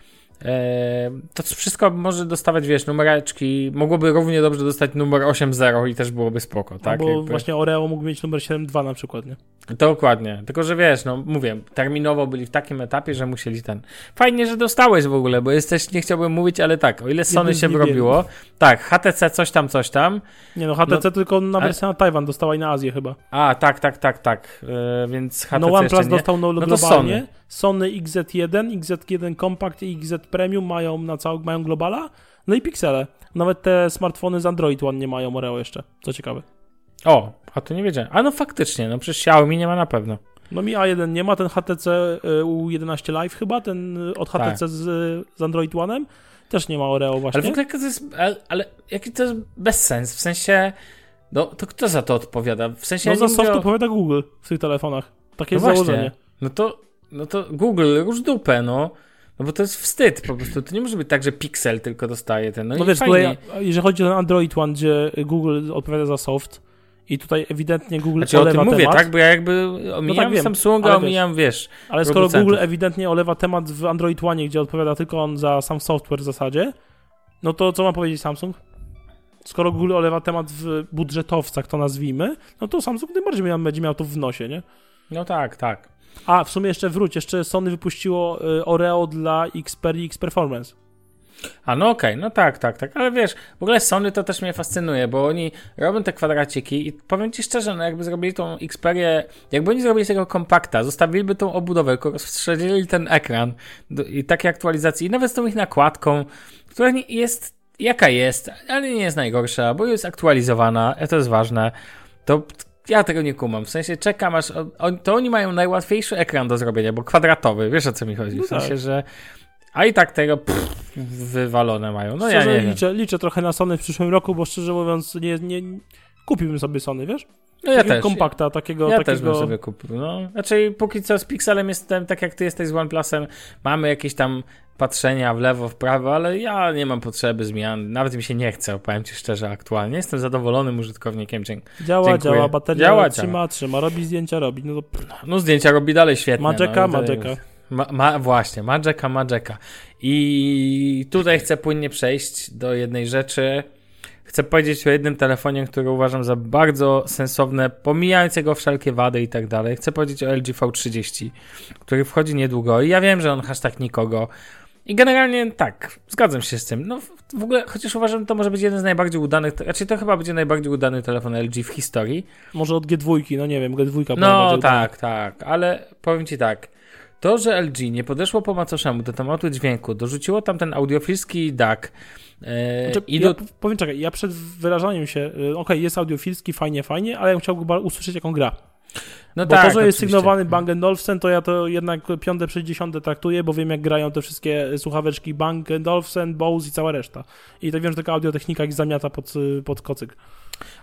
to wszystko może dostawać, wiesz, numereczki. Mogłoby równie dobrze dostać numer 8.0 i też byłoby spoko, tak? Bo Jakby... właśnie Oreo mógł mieć numer 7.2 na przykład, nie? Dokładnie. Tylko, że wiesz, no mówię, terminowo byli w takim etapie, że musieli ten... Fajnie, że dostałeś w ogóle, bo jesteś, nie chciałbym mówić, ale tak, o ile Sony się wyrobiło, tak, HTC coś tam, coś tam. Nie no, HTC no, tylko na wersję na Tajwan dostała i na Azję chyba. A, tak, tak, tak, tak, yy, więc HTC No OnePlus dostał no, no globalnie. Sony XZ1, XZ1 Compact i XZ Premium mają na cały, mają globala, no i piksele. Nawet te smartfony z Android One nie mają Oreo jeszcze, co ciekawe. O, a to nie wiedziałem. A no faktycznie, no przecież Xiaomi nie ma na pewno. No mi A1 nie ma, ten HTC y, U11 Live chyba, ten y, od HTC tak. z, z Android One'em też nie ma Oreo właśnie. Ale w ogóle to jest, ale, ale jaki to jest bez sens, w sensie, no to kto za to odpowiada? W sensie No ja za soft odpowiada Google w tych telefonach. Takie no jest właśnie. założenie. No to no to Google, już dupę, no. No bo to jest wstyd po prostu. To nie może być tak, że Pixel tylko dostaje ten. No, no wiesz, tutaj, jeżeli chodzi o Android One, gdzie Google odpowiada za soft, i tutaj ewidentnie Google znaczy, olewa o tym mówię, temat. tak? Bo ja jakby omijam no tak wiem, Samsunga, omijam, wiesz, Ale skoro Google ewidentnie olewa temat w Android One, gdzie odpowiada tylko on za sam software w zasadzie, no to co ma powiedzieć Samsung? Skoro Google olewa temat w budżetowcach, to nazwijmy, no to Samsung najbardziej będzie miał to w nosie, nie? No tak, tak. A, w sumie jeszcze wróć, jeszcze Sony wypuściło y, Oreo dla Xperia X Performance. A no okej, okay, no tak, tak, tak, ale wiesz, w ogóle Sony to też mnie fascynuje, bo oni robią te kwadraciki i powiem ci szczerze, no jakby zrobili tą Xperię, jakby oni zrobili tego kompakta, zostawiliby tą obudowę, tylko rozszerzyli ten ekran do, i takie aktualizacje i nawet z tą ich nakładką, która jest jaka jest, ale nie jest najgorsza, bo jest aktualizowana, to jest ważne, to ja tego nie kumam. W sensie czekam aż. On, to oni mają najłatwiejszy ekran do zrobienia, bo kwadratowy, wiesz o co mi chodzi. W no sensie, tak. że a i tak tego pff, wywalone mają. No szczerze, ja nie liczę, liczę trochę na Sony w przyszłym roku, bo szczerze mówiąc nie, nie kupiłbym sobie Sony, wiesz? No ja takiego też. kompakta, takiego... Ja takiego... też bym sobie kupił, no. Znaczy póki co z Pixelem jestem, tak jak ty jesteś z OnePlusem, mamy jakieś tam patrzenia w lewo, w prawo, ale ja nie mam potrzeby zmian, nawet mi się nie chce, powiem ci szczerze aktualnie. Jestem zadowolonym użytkownikiem, Działa, dziękuję. działa, bateria działa, trzyma, działa. trzyma, robi zdjęcia, robi, no to... No zdjęcia robi dalej świetnie. Magica, no. Ma, ma, właśnie, Magica, Magica. I tutaj chcę płynnie przejść do jednej rzeczy. Chcę powiedzieć o jednym telefonie, który uważam za bardzo sensowne, pomijając jego wszelkie wady i tak dalej. Chcę powiedzieć o LG V30, który wchodzi niedługo i ja wiem, że on hashtag nikogo. I generalnie tak, zgadzam się z tym. No w ogóle, chociaż uważam, to może być jeden z najbardziej udanych, raczej to chyba będzie najbardziej udany telefon LG w historii. Może od G2, no nie wiem, G2 No tak, tak, ale powiem Ci tak. To, że LG nie podeszło po macoszemu do tematu dźwięku, dorzuciło tam ten audiofilski DAC. E, znaczy, i do... ja, powiem czekaj, ja przed wyrażaniem się, e, okej, okay, jest audiofilski, fajnie, fajnie, ale ja chciałbym usłyszeć, jaką gra. No bo tak, to, że jest sygnowany Bang Olufsen, to ja to jednak piąte przez dziesiąte traktuję, bo wiem jak grają te wszystkie słuchaweczki Bang Olufsen, Bose i cała reszta. I tak wiem, że taka audiotechnika ich zamiata pod, pod kocyk.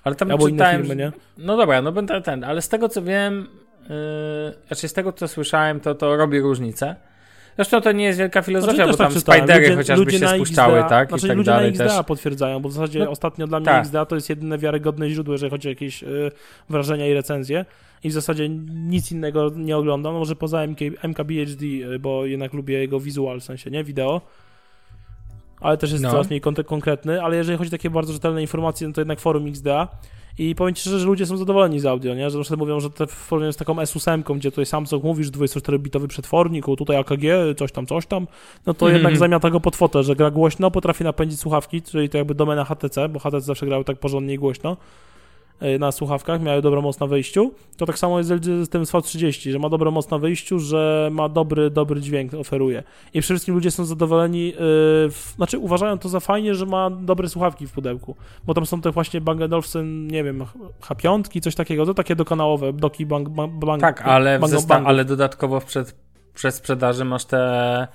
Ale tam Albo czytałem, inne firmy, nie? No dobra, no będę ten, ale z tego co wiem, Yy, znaczy z tego co słyszałem, to to robi różnicę. Zresztą to nie jest wielka filozofia, znaczy, bo tam tak spidery ludzie, chociażby ludzie się spuszczały, XDA, tak? Znaczy, I tak ludzie dalej na XDA też. potwierdzają, bo w zasadzie no, ostatnio dla mnie tak. XDA to jest jedyne wiarygodne źródło, jeżeli chodzi o jakieś y, wrażenia i recenzje. I w zasadzie nic innego nie oglądam, no może poza MK, MKBHD, y, bo jednak lubię jego wizual, w sensie, nie? Wideo ale też jest no. coraz mniej konkretny, ale jeżeli chodzi o takie bardzo rzetelne informacje, no to jednak forum XDA i powiem Ci szczerze, że ludzie są zadowoleni z audio, nie? Że na przykład mówią, że te w porównaniu z taką S8, gdzie tutaj Samsung mówisz, 24-bitowy przetwornik, tutaj AKG, coś tam, coś tam, no to mm -hmm. jednak zamiata go pod fotę, że gra głośno, potrafi napędzić słuchawki, czyli to jakby domena HTC, bo HTC zawsze grały tak porządnie i głośno. E, na słuchawkach, miały dobrą moc na wyjściu. To tak samo jest z tym V30, że ma dobrą moc na wyjściu, że ma dobry, dobry dźwięk, oferuje. I przede wszystkim ludzie są zadowoleni, yy, znaczy uważają to za fajnie, że ma dobre słuchawki w pudełku, bo tam są te właśnie Bang Olufsen, nie wiem, H5, coś takiego, to takie dokanałowe, doki Bang, bang, bang Tak, ale, bang, bang, ale dodatkowo przed, przed sprzedaży masz te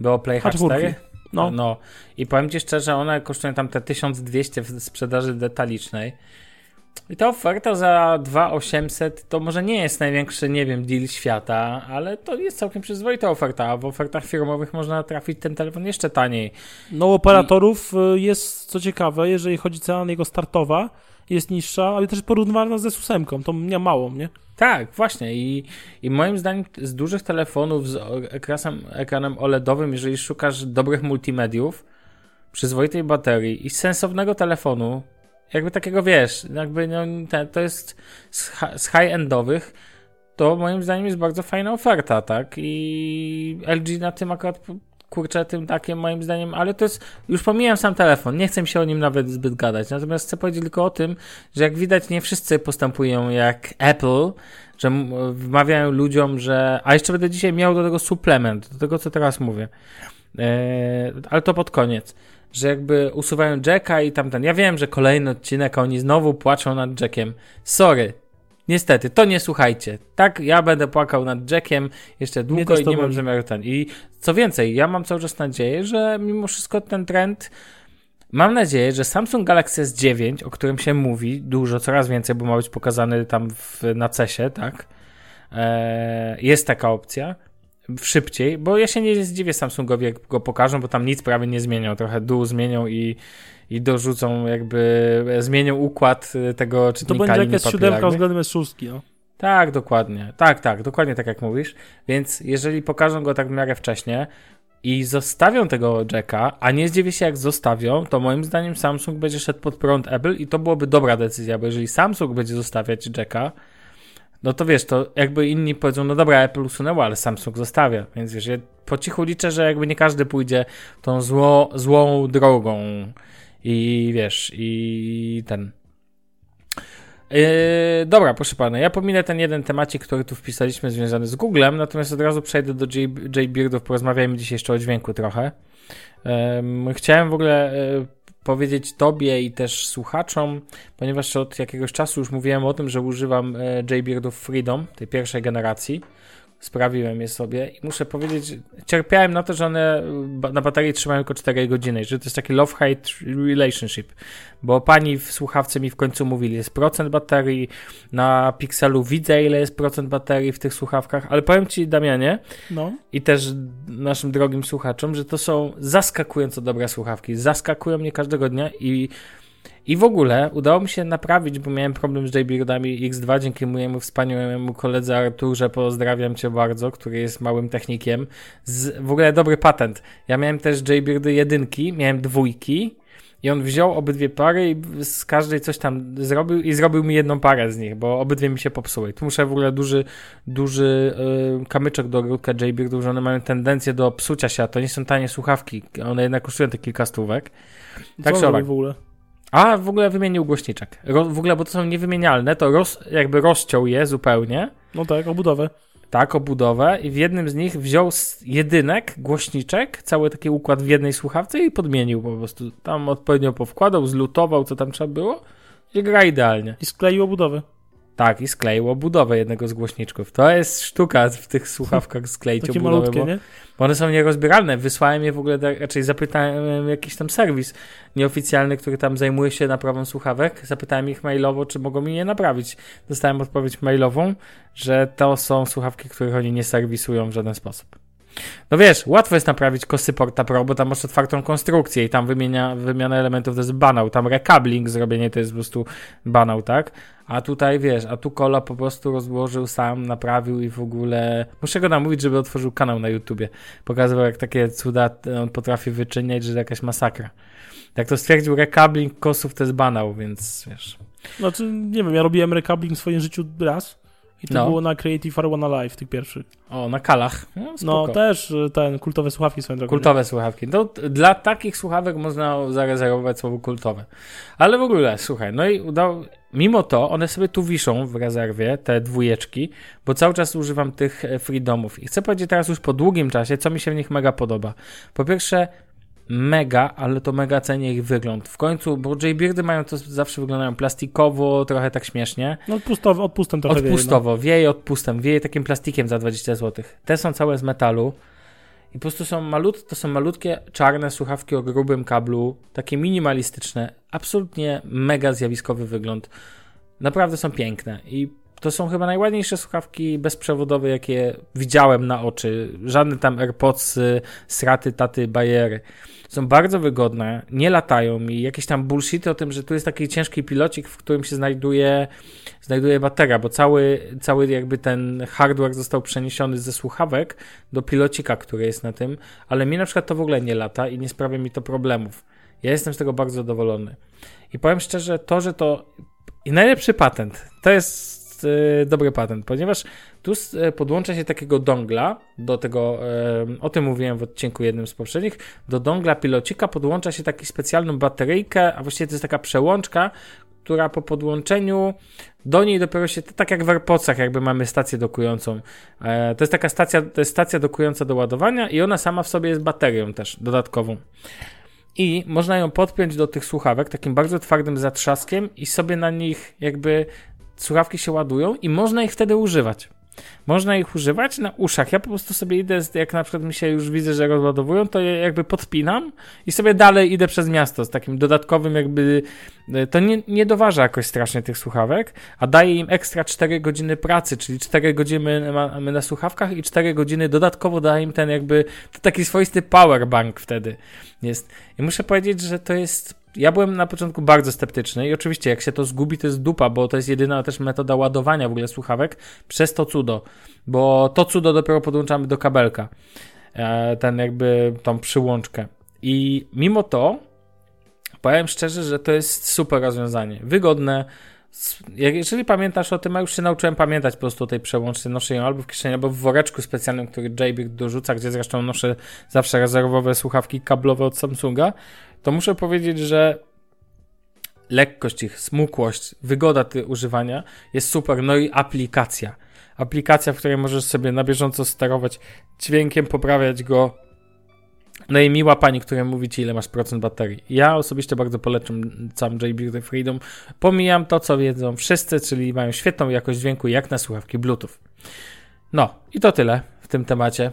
Beoplay H4. No. no. I powiem Ci szczerze, one kosztują tam te 1200 w sprzedaży detalicznej. I ta oferta za 2800 to może nie jest największy, nie wiem, deal świata, ale to jest całkiem przyzwoita oferta, w ofertach firmowych można trafić ten telefon jeszcze taniej. No operatorów I... jest, co ciekawe, jeżeli chodzi cena jego startowa, jest niższa, ale też porównywalna ze S8, to nie mało, nie? Tak, właśnie I, i moim zdaniem z dużych telefonów z ekranem, ekranem OLEDowym, jeżeli szukasz dobrych multimediów, przyzwoitej baterii i sensownego telefonu, jakby takiego wiesz, jakby no, to jest z, high-endowych, to moim zdaniem jest bardzo fajna oferta, tak? I LG na tym akurat kurczę tym takim moim zdaniem, ale to jest, już pomijam sam telefon, nie chcę się o nim nawet zbyt gadać, natomiast chcę powiedzieć tylko o tym, że jak widać nie wszyscy postępują jak Apple, że wmawiają ludziom, że, a jeszcze będę dzisiaj miał do tego suplement, do tego co teraz mówię, eee, ale to pod koniec, że jakby usuwają Jacka i tamten. Ja wiem, że kolejny odcinek, oni znowu płaczą nad Jackiem. Sorry. Niestety, to nie słuchajcie. Tak, ja będę płakał nad Jackiem jeszcze długo i nie mam zamiaru ten. I co więcej, ja mam cały czas nadzieję, że mimo wszystko ten trend Mam nadzieję, że Samsung Galaxy S9, o którym się mówi dużo, coraz więcej, bo ma być pokazany tam w, na CESie, tak? Eee, jest taka opcja szybciej, bo ja się nie zdziwię Samsungowi, jak go pokażą, bo tam nic prawie nie zmienią. Trochę dół zmienią i, i dorzucą jakby, zmienią układ tego czytnika To będzie jakaś siódemka względem S6, no. Tak, dokładnie. Tak, tak, dokładnie tak jak mówisz. Więc jeżeli pokażą go tak w miarę wcześnie i zostawią tego jacka, a nie zdziwię się jak zostawią, to moim zdaniem Samsung będzie szedł pod prąd Apple i to byłoby dobra decyzja, bo jeżeli Samsung będzie zostawiać jacka, no to wiesz, to jakby inni powiedzą, no dobra, Apple usunęło, ale Samsung zostawia, więc wiesz, ja po cichu liczę, że jakby nie każdy pójdzie tą zło, złą drogą i wiesz, i ten... Yy, dobra, proszę pana, ja pominę ten jeden temacik, który tu wpisaliśmy związany z Googlem, natomiast od razu przejdę do JBeardów, porozmawiajmy dzisiaj jeszcze o dźwięku trochę. Yy, chciałem w ogóle yy, powiedzieć Tobie i też słuchaczom, ponieważ od jakiegoś czasu już mówiłem o tym, że używam e, JBeardów Freedom, tej pierwszej generacji. Sprawiłem je sobie i muszę powiedzieć, cierpiałem na to, że one na baterii trzymają tylko 4 godziny, że to jest taki love-hate relationship, bo pani w słuchawce mi w końcu mówili, jest procent baterii, na Pixelu widzę ile jest procent baterii w tych słuchawkach, ale powiem Ci Damianie no. i też naszym drogim słuchaczom, że to są zaskakująco dobre słuchawki, zaskakują mnie każdego dnia i i w ogóle udało mi się naprawić, bo miałem problem z JBeardami X2 dzięki mojemu wspaniałemu koledze Arturze, pozdrawiam cię bardzo, który jest małym technikiem. Z, w ogóle dobry patent. Ja miałem też JBeardy jedynki, miałem dwójki i on wziął obydwie pary i z każdej coś tam zrobił i zrobił mi jedną parę z nich, bo obydwie mi się popsuły. Tu muszę w ogóle duży, duży yy, kamyczek do ogródka JBeardów, że one mają tendencję do psucia się, a to nie są tanie słuchawki, one jednak kosztują te kilka stówek. Tak Co w ogóle? A w ogóle wymienił głośniczek. Ro, w ogóle, bo to są niewymienialne, to roz, jakby rozciął je zupełnie. No tak, obudowę. Tak, obudowę i w jednym z nich wziął jedynek, głośniczek, cały taki układ w jednej słuchawce i podmienił po prostu. Tam odpowiednio powkładał, zlutował, co tam trzeba było i gra idealnie. I skleił obudowę. Tak, i skleił obudowę jednego z głośniczków. To jest sztuka w tych słuchawkach skleić Takie obudowę, malutkie, bo, nie? bo one są nierozbieralne. Wysłałem je w ogóle, raczej zapytałem jakiś tam serwis nieoficjalny, który tam zajmuje się naprawą słuchawek. Zapytałem ich mailowo, czy mogą mi je naprawić. Dostałem odpowiedź mailową, że to są słuchawki, których oni nie serwisują w żaden sposób. No wiesz, łatwo jest naprawić kosy Porta Pro, bo tam masz otwartą konstrukcję i tam wymienia, wymiana elementów to jest banał, tam rekabling zrobienie to jest po prostu banał, tak? A tutaj wiesz, a tu Kola po prostu rozłożył sam, naprawił i w ogóle. Muszę go namówić, żeby otworzył kanał na YouTubie. Pokazywał, jak takie cuda on potrafi wyczyniać, że jakaś masakra. Jak to stwierdził, rekabling kosów to jest banał, więc wiesz. Znaczy, nie wiem, ja robiłem rekabling w swoim życiu raz. I to no. było na Creative One Live, tych pierwszych. O, na kalach. No, no, też y, ten, kultowe słuchawki swoją drogą. Kultowe słuchawki. No, dla takich słuchawek można zarezerwować słowo kultowe. Ale w ogóle, słuchaj, no i udało... Mimo to, one sobie tu wiszą w rezerwie, te dwójeczki, bo cały czas używam tych e, freedomów. I chcę powiedzieć teraz już po długim czasie, co mi się w nich mega podoba. Po pierwsze, mega, ale to mega cenię ich wygląd. W końcu, bo J-Beardy mają to zawsze wyglądają plastikowo, trochę tak śmiesznie. No odpustowo, odpustem trochę Odpustowo, wieje, no. wieje odpustem, wieje takim plastikiem za 20 zł. Te są całe z metalu i po prostu są malut, to są malutkie czarne słuchawki o grubym kablu, takie minimalistyczne, absolutnie mega zjawiskowy wygląd. Naprawdę są piękne i to są chyba najładniejsze słuchawki bezprzewodowe, jakie widziałem na oczy. Żadne tam AirPods, straty, taty, bajery. Są bardzo wygodne, nie latają mi. Jakieś tam bullshity o tym, że tu jest taki ciężki pilocik, w którym się znajduje, znajduje bateria, bo cały, cały jakby ten hardware został przeniesiony ze słuchawek do pilocika, który jest na tym, ale mi na przykład to w ogóle nie lata i nie sprawia mi to problemów. Ja jestem z tego bardzo zadowolony. I powiem szczerze, to, że to. I najlepszy patent to jest Y, dobry patent, ponieważ tu y, podłącza się takiego dongla do tego, y, o tym mówiłem w odcinku jednym z poprzednich, do dongla pilocika podłącza się taki specjalną bateryjkę, a właściwie to jest taka przełączka, która po podłączeniu do niej dopiero się, tak jak w AirPodsach, jakby mamy stację dokującą. E, to jest taka stacja, to jest stacja dokująca do ładowania i ona sama w sobie jest baterią też dodatkową. I można ją podpiąć do tych słuchawek takim bardzo twardym zatrzaskiem i sobie na nich jakby słuchawki się ładują i można ich wtedy używać. można ich używać na uszach. Ja po prostu sobie idę, jak na przykład mi się już widzę, że rozładowują, to je jakby podpinam i sobie dalej idę przez miasto z takim dodatkowym jakby, e, to nie, nie doważa jakoś strasznie tych słuchawek, a daje im ekstra 4 godziny pracy, czyli 4 godziny mamy na słuchawkach i 4 godziny dodatkowo daje im ten jakby, to taki swoisty powerbank wtedy jest. I muszę powiedzieć, że to jest ja byłem na początku bardzo sceptyczny i oczywiście jak się to zgubi, to jest dupa, bo to jest jedyna też metoda ładowania w ogóle słuchawek przez to cudo, bo to cudo dopiero podłączamy do kabelka, e, ten jakby tą przyłączkę. I mimo to powiem szczerze, że to jest super rozwiązanie. Wygodne, jeżeli pamiętasz o tym, ja już się nauczyłem pamiętać po prostu o tej przełączce, noszę ją albo w kieszeni, albo w woreczku specjalnym, który JBig dorzuca, gdzie zresztą noszę zawsze rezerwowe słuchawki kablowe od Samsunga, to muszę powiedzieć, że lekkość ich, smukłość, wygoda używania jest super, no i aplikacja. Aplikacja, w której możesz sobie na bieżąco sterować dźwiękiem, poprawiać go, no i miła pani, która mówi ci, ile masz procent baterii. Ja osobiście bardzo polecam sam JB The Freedom. Pomijam to, co wiedzą wszyscy, czyli mają świetną jakość dźwięku, jak na słuchawki Bluetooth. No, i to tyle w tym temacie.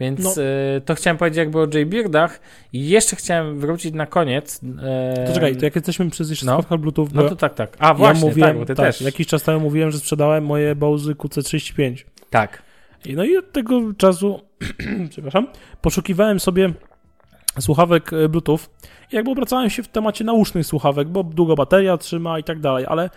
Więc no. y, to chciałem powiedzieć jakby o JBeardach i jeszcze chciałem wrócić na koniec. Y, to czekaj, to jak jesteśmy przez jeszcze no. słuchawkach Bluetooth, no to tak, tak. A właśnie, ja mówiłem, tak, ty tak, też. Jakiś czas temu mówiłem, że sprzedałem moje Bose QC35. Tak. I no i od tego czasu, przepraszam, poszukiwałem sobie słuchawek e, Bluetooth. I jakby obracałem się w temacie nausznych słuchawek, bo długo bateria trzyma i tak dalej, ale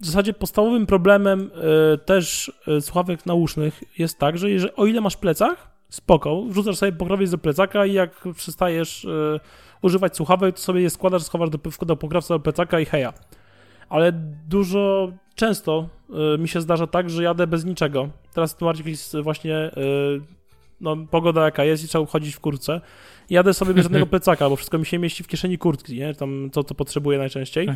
w zasadzie podstawowym problemem y, też y, słuchawek nausznych jest tak, że jeżeli, o ile masz plecach, spoko, wrzucasz sobie pokrowiec do plecaka i jak przestajesz y, używać słuchawek, to sobie je składasz, schowasz do, do pokrawca do plecaka i heja. Ale dużo, często mi się zdarza tak, że jadę bez niczego. Teraz tu bardziej właśnie no, pogoda jaka jest i trzeba chodzić w kurce jadę sobie bez żadnego plecaka, bo wszystko mi się mieści w kieszeni kurtki, nie? Tam to, co potrzebuję najczęściej.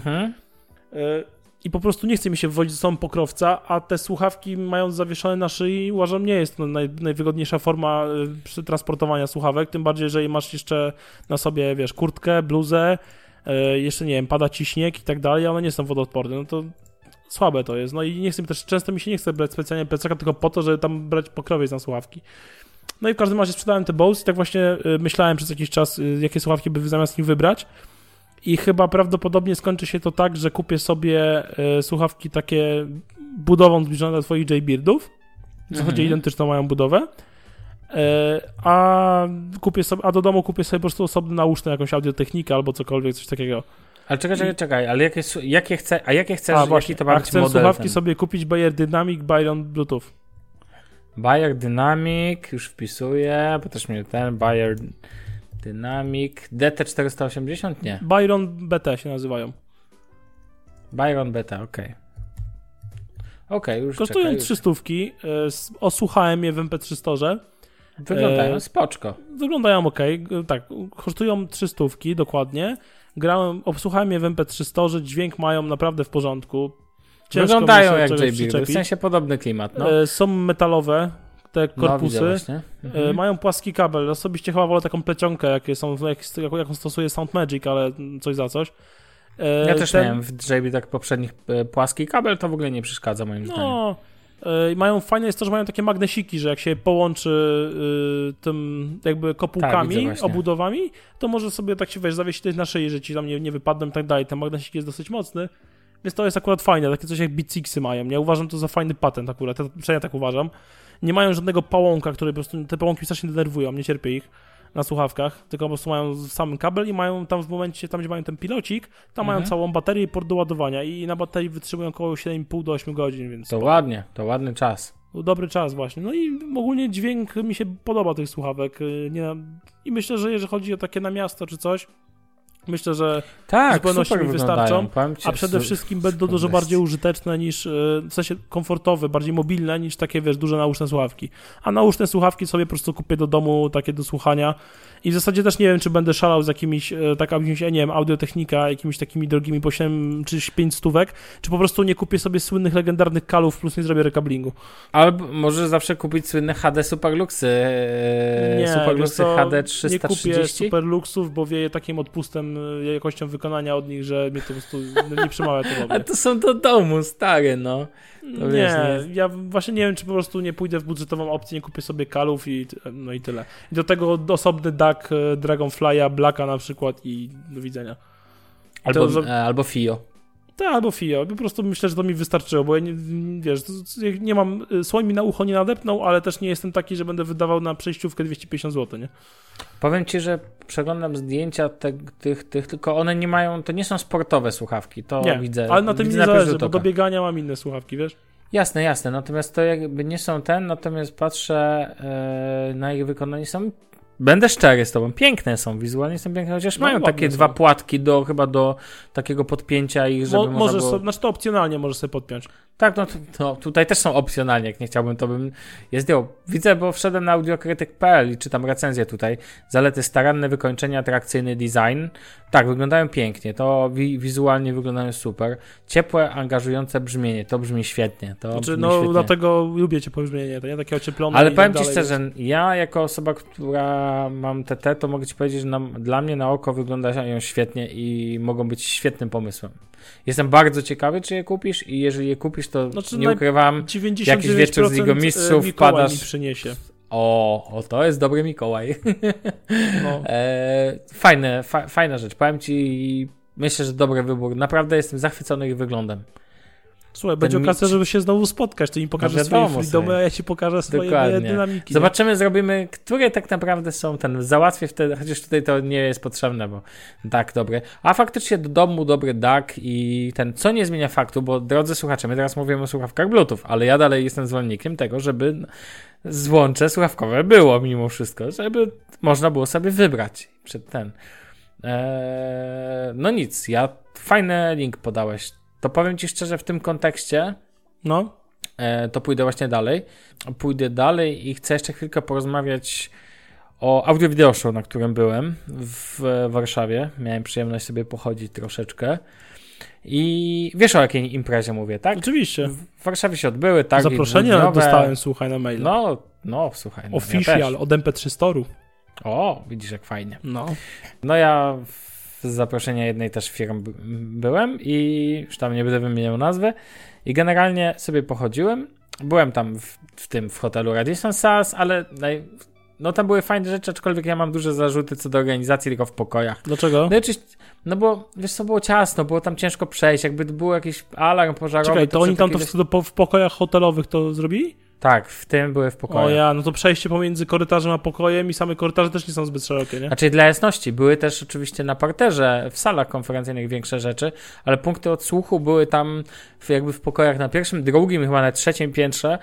I po prostu nie chce mi się wwodzić ze sobą pokrowca, a te słuchawki mając zawieszone na szyi uważam nie jest to naj, najwygodniejsza forma e, transportowania słuchawek, tym bardziej, jeżeli masz jeszcze na sobie, wiesz, kurtkę, bluzę, e, jeszcze, nie wiem, pada ci śnieg i tak dalej, one nie są wodoodporne, no to słabe to jest. No i nie chcę też, często mi się nie chce brać specjalnie plecaka tylko po to, żeby tam brać pokrowiec na słuchawki. No i w każdym razie sprzedałem te Bose i tak właśnie y, myślałem przez jakiś czas, y, jakie słuchawki by zamiast nich wybrać. I chyba prawdopodobnie skończy się to tak, że kupię sobie y, słuchawki takie budową zbliżone do twoich J-Beardów. W zasadzie mhm. identyczną mają budowę. A kupię sobie, a do domu kupię sobie po prostu osobny nauszny, jakąś audiotechnikę albo cokolwiek, coś takiego. Ale czekaj, czekaj, czekaj, ale jakie, jakie chcę, a jakie chcesz, a, właśnie, to ma a chcę model słuchawki ten? sobie kupić Bayer Dynamic Byron Bluetooth. Bayer Dynamic, już wpisuję, bo też mnie ten Bayer Dynamic DT480? Nie. Byron BT się nazywają. Byron BT, ok. Ok, już Kosztują czekaj, 300. Już. E, osłuchałem je w MP3 Store. Wyglądają e, spoczko. Wyglądają ok, tak. Kosztują 300 dokładnie. Grałem, obsłuchałem je w MP3 Store, dźwięk mają naprawdę w porządku. Ciężko Wyglądają jak JB, w sensie podobny klimat. No. E, są metalowe, te no, korpusy. No, mhm. Mają płaski kabel. Osobiście chyba wolę taką plecionkę, jakie są, jak, jaką stosuje Soundmagic, ale coś za coś. E, ja też ten... miałem w JB tak poprzednich płaski kabel, to w ogóle nie przeszkadza moim no, zdaniem. Mają, fajne jest to, że mają takie magnesiki, że jak się połączy y, tym jakby kopułkami, tak, obudowami, to może sobie tak się wiesz, zawiesić na szyi, że ci tam nie, nie wypadną i tak dalej. Ten magnesik jest dosyć mocny. Więc to jest akurat fajne, takie coś jak Beatsixy mają. Ja uważam to za fajny patent akurat, ja przynajmniej tak uważam. Nie mają żadnego pałąka, który po prostu, te pałąki strasznie denerwują, nie cierpię ich na słuchawkach, tylko po prostu mają sam kabel i mają tam w momencie, tam gdzie mają ten pilocik, tam mhm. mają całą baterię i port do ładowania i na baterii wytrzymują około 7,5 do 8 godzin, więc... To ładnie, to ładny czas. Dobry czas właśnie. No i ogólnie dźwięk mi się podoba tych słuchawek. Nie, I myślę, że jeżeli chodzi o takie na miasto czy coś, Myślę, że tak, zupełności mi wystarczą, a przede wszystkim będą dużo bardziej użyteczne niż, e, w sensie komfortowe, bardziej mobilne niż takie, wiesz, duże nauszne słuchawki. A nauszne słuchawki sobie po prostu kupię do domu, takie do słuchania i w zasadzie też nie wiem, czy będę szalał z jakimiś, e, tak, jakimiś, nie wiem, audiotechnika, jakimiś takimi drogimi po 7 czy 5 stówek, czy po prostu nie kupię sobie słynnych, legendarnych kalów, plus nie zrobię rekablingu. Albo może zawsze kupić słynne HD Superluxy, e, nie, Superluxy HD 330? nie kupię Superluxów, bo wieje takim odpustem e, jakością wykonania od nich, że mnie to po prostu nie przemawia to do mnie. A to są do domu, stary, no. To nie, wiesz, nie, ja właśnie nie wiem, czy po prostu nie pójdę w budżetową opcję, nie kupię sobie kalów i no i tyle. I do tego osobny DAC e, Dragonfly'a, Blacka na przykład i do widzenia. Albo, to, albo FIO. Tak, albo FIO. Po prostu myślę, że to mi wystarczyło, bo ja nie, wiesz, nie mam, y, słoń mi na ucho nie nadepnął, ale też nie jestem taki, że będę wydawał na przejściówkę 250 zł, nie? Powiem ci, że przeglądam zdjęcia te, tych, tych, tylko one nie mają, to nie są sportowe słuchawki, to nie, widzę. ale na tym nie zależy, bo do biegania mam inne słuchawki, wiesz? Jasne, jasne, natomiast to jakby nie są ten, natomiast patrzę yy, na ich wykonanie, są Będę szczery z tobą, piękne są, wizualnie są piękne, chociaż no, mają takie są. dwa płatki do chyba do takiego podpięcia ich, żeby Mo, można było... sobie, Znaczy to opcjonalnie możesz sobie podpiąć. Tak, no to, tutaj też są opcjonalnie, jak nie chciałbym, to bym je zdjął. Widzę, bo wszedłem na audiokrytyk.pl i czytam recenzję tutaj. Zalety staranne wykończenie, atrakcyjny design. Tak, wyglądają pięknie, to wi wizualnie wyglądają super. Ciepłe, angażujące brzmienie, to brzmi świetnie. To znaczy, brzmi no świetnie. dlatego lubię ciepłe brzmienie, to nie takie ocieplone. Ale powiem tak ci szczerze, ja jako osoba, która mam TT, to mogę ci powiedzieć, że na, dla mnie na oko wyglądają świetnie i mogą być świetnym pomysłem. Jestem bardzo ciekawy, czy je kupisz i jeżeli je kupisz, to znaczy, nie ukrywam, jakiś wieczór z Ligo Mistrzów wpadasz... mi przyniesie. O, o, to jest dobry Mikołaj. No. e, fajne, fa, fajna rzecz. Powiem ci, myślę, że dobry wybór. Naprawdę jestem zachwycony ich wyglądem. Słuchaj, będzie okazja, żeby się znowu spotkać. Ty mi pokażesz no swoje freedomy, a ja ci pokażę swoje Dokładnie. dynamiki. Zobaczymy, nie? zrobimy, które tak naprawdę są ten. Załatwię wtedy, chociaż tutaj to nie jest potrzebne, bo tak, dobre. A faktycznie do domu dobry DAC i ten, co nie zmienia faktu, bo drodzy słuchacze, my teraz mówimy o słuchawkach Bluetooth, ale ja dalej jestem zwolennikiem tego, żeby złącze słuchawkowe było mimo wszystko, żeby można było sobie wybrać przed ten. Eee, no nic, ja fajny link podałeś to powiem Ci szczerze, w tym kontekście, no, e, to pójdę właśnie dalej. Pójdę dalej i chcę jeszcze chwilkę porozmawiać o audio video show, na którym byłem w Warszawie. Miałem przyjemność sobie pochodzić troszeczkę. I wiesz o jakiej imprezie mówię, tak? Oczywiście. W Warszawie się odbyły, tak? Zaproszenie dostałem, słuchaj, na maila. No, no, słuchaj. No, Official ja od MP3 Storu. O, widzisz jak fajnie. No. No ja z zaproszenia jednej też firm byłem i już tam nie będę wymieniał nazwy i generalnie sobie pochodziłem. Byłem tam w, w tym, w hotelu Radisson Sas, ale naj, no tam były fajne rzeczy, aczkolwiek ja mam duże zarzuty co do organizacji tylko w pokojach. Dlaczego? No, oczywiście, no bo wiesz co, było ciasno, było tam ciężko przejść, jakby był jakiś alarm pożarowy. Czekaj, to, to oni tam to w, w pokojach hotelowych to zrobili? Tak, w tym były w pokoju. O ja, no to przejście pomiędzy korytarzem a pokojem i same korytarze też nie są zbyt szerokie, nie? Znaczy dla jasności, były też oczywiście na parterze, w salach konferencyjnych większe rzeczy, ale punkty odsłuchu były tam w, jakby w pokojach na pierwszym, drugim, chyba na trzecim piętrze.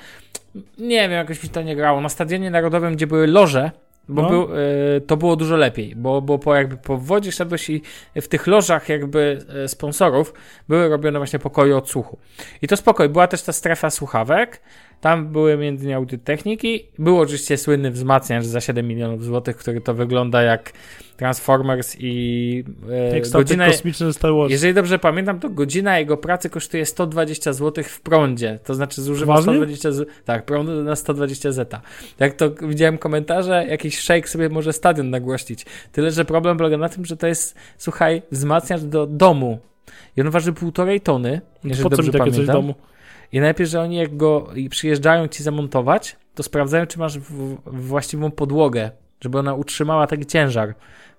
Nie wiem, jakoś mi to nie grało. Na Stadionie Narodowym, gdzie były loże, bo no. był, y, to było dużo lepiej, bo, bo po, jakby po wodzie szedłeś i w tych lożach jakby y, sponsorów były robione właśnie pokoje odsłuchu. I to spokoj, była też ta strefa słuchawek, tam były między innymi audyt techniki. Był oczywiście słynny wzmacniacz za 7 milionów złotych, który to wygląda jak Transformers i e, jak godzina. kosmiczny Star Wars. Jeżeli dobrze pamiętam, to godzina jego pracy kosztuje 120 zł w prądzie. To znaczy zużywa Ważnie? 120 z... Tak, prąd na 120 zeta. Jak to widziałem komentarze, jakiś shake sobie może stadion nagłościć. Tyle, że problem polega na tym, że to jest, słuchaj, wzmacniacz do domu. I on waży półtorej tony, jeżeli po co dobrze mi takie pamiętam. Coś w domu? I najpierw, że oni jak go przyjeżdżają ci zamontować, to sprawdzają, czy masz w, właściwą podłogę, żeby ona utrzymała taki ciężar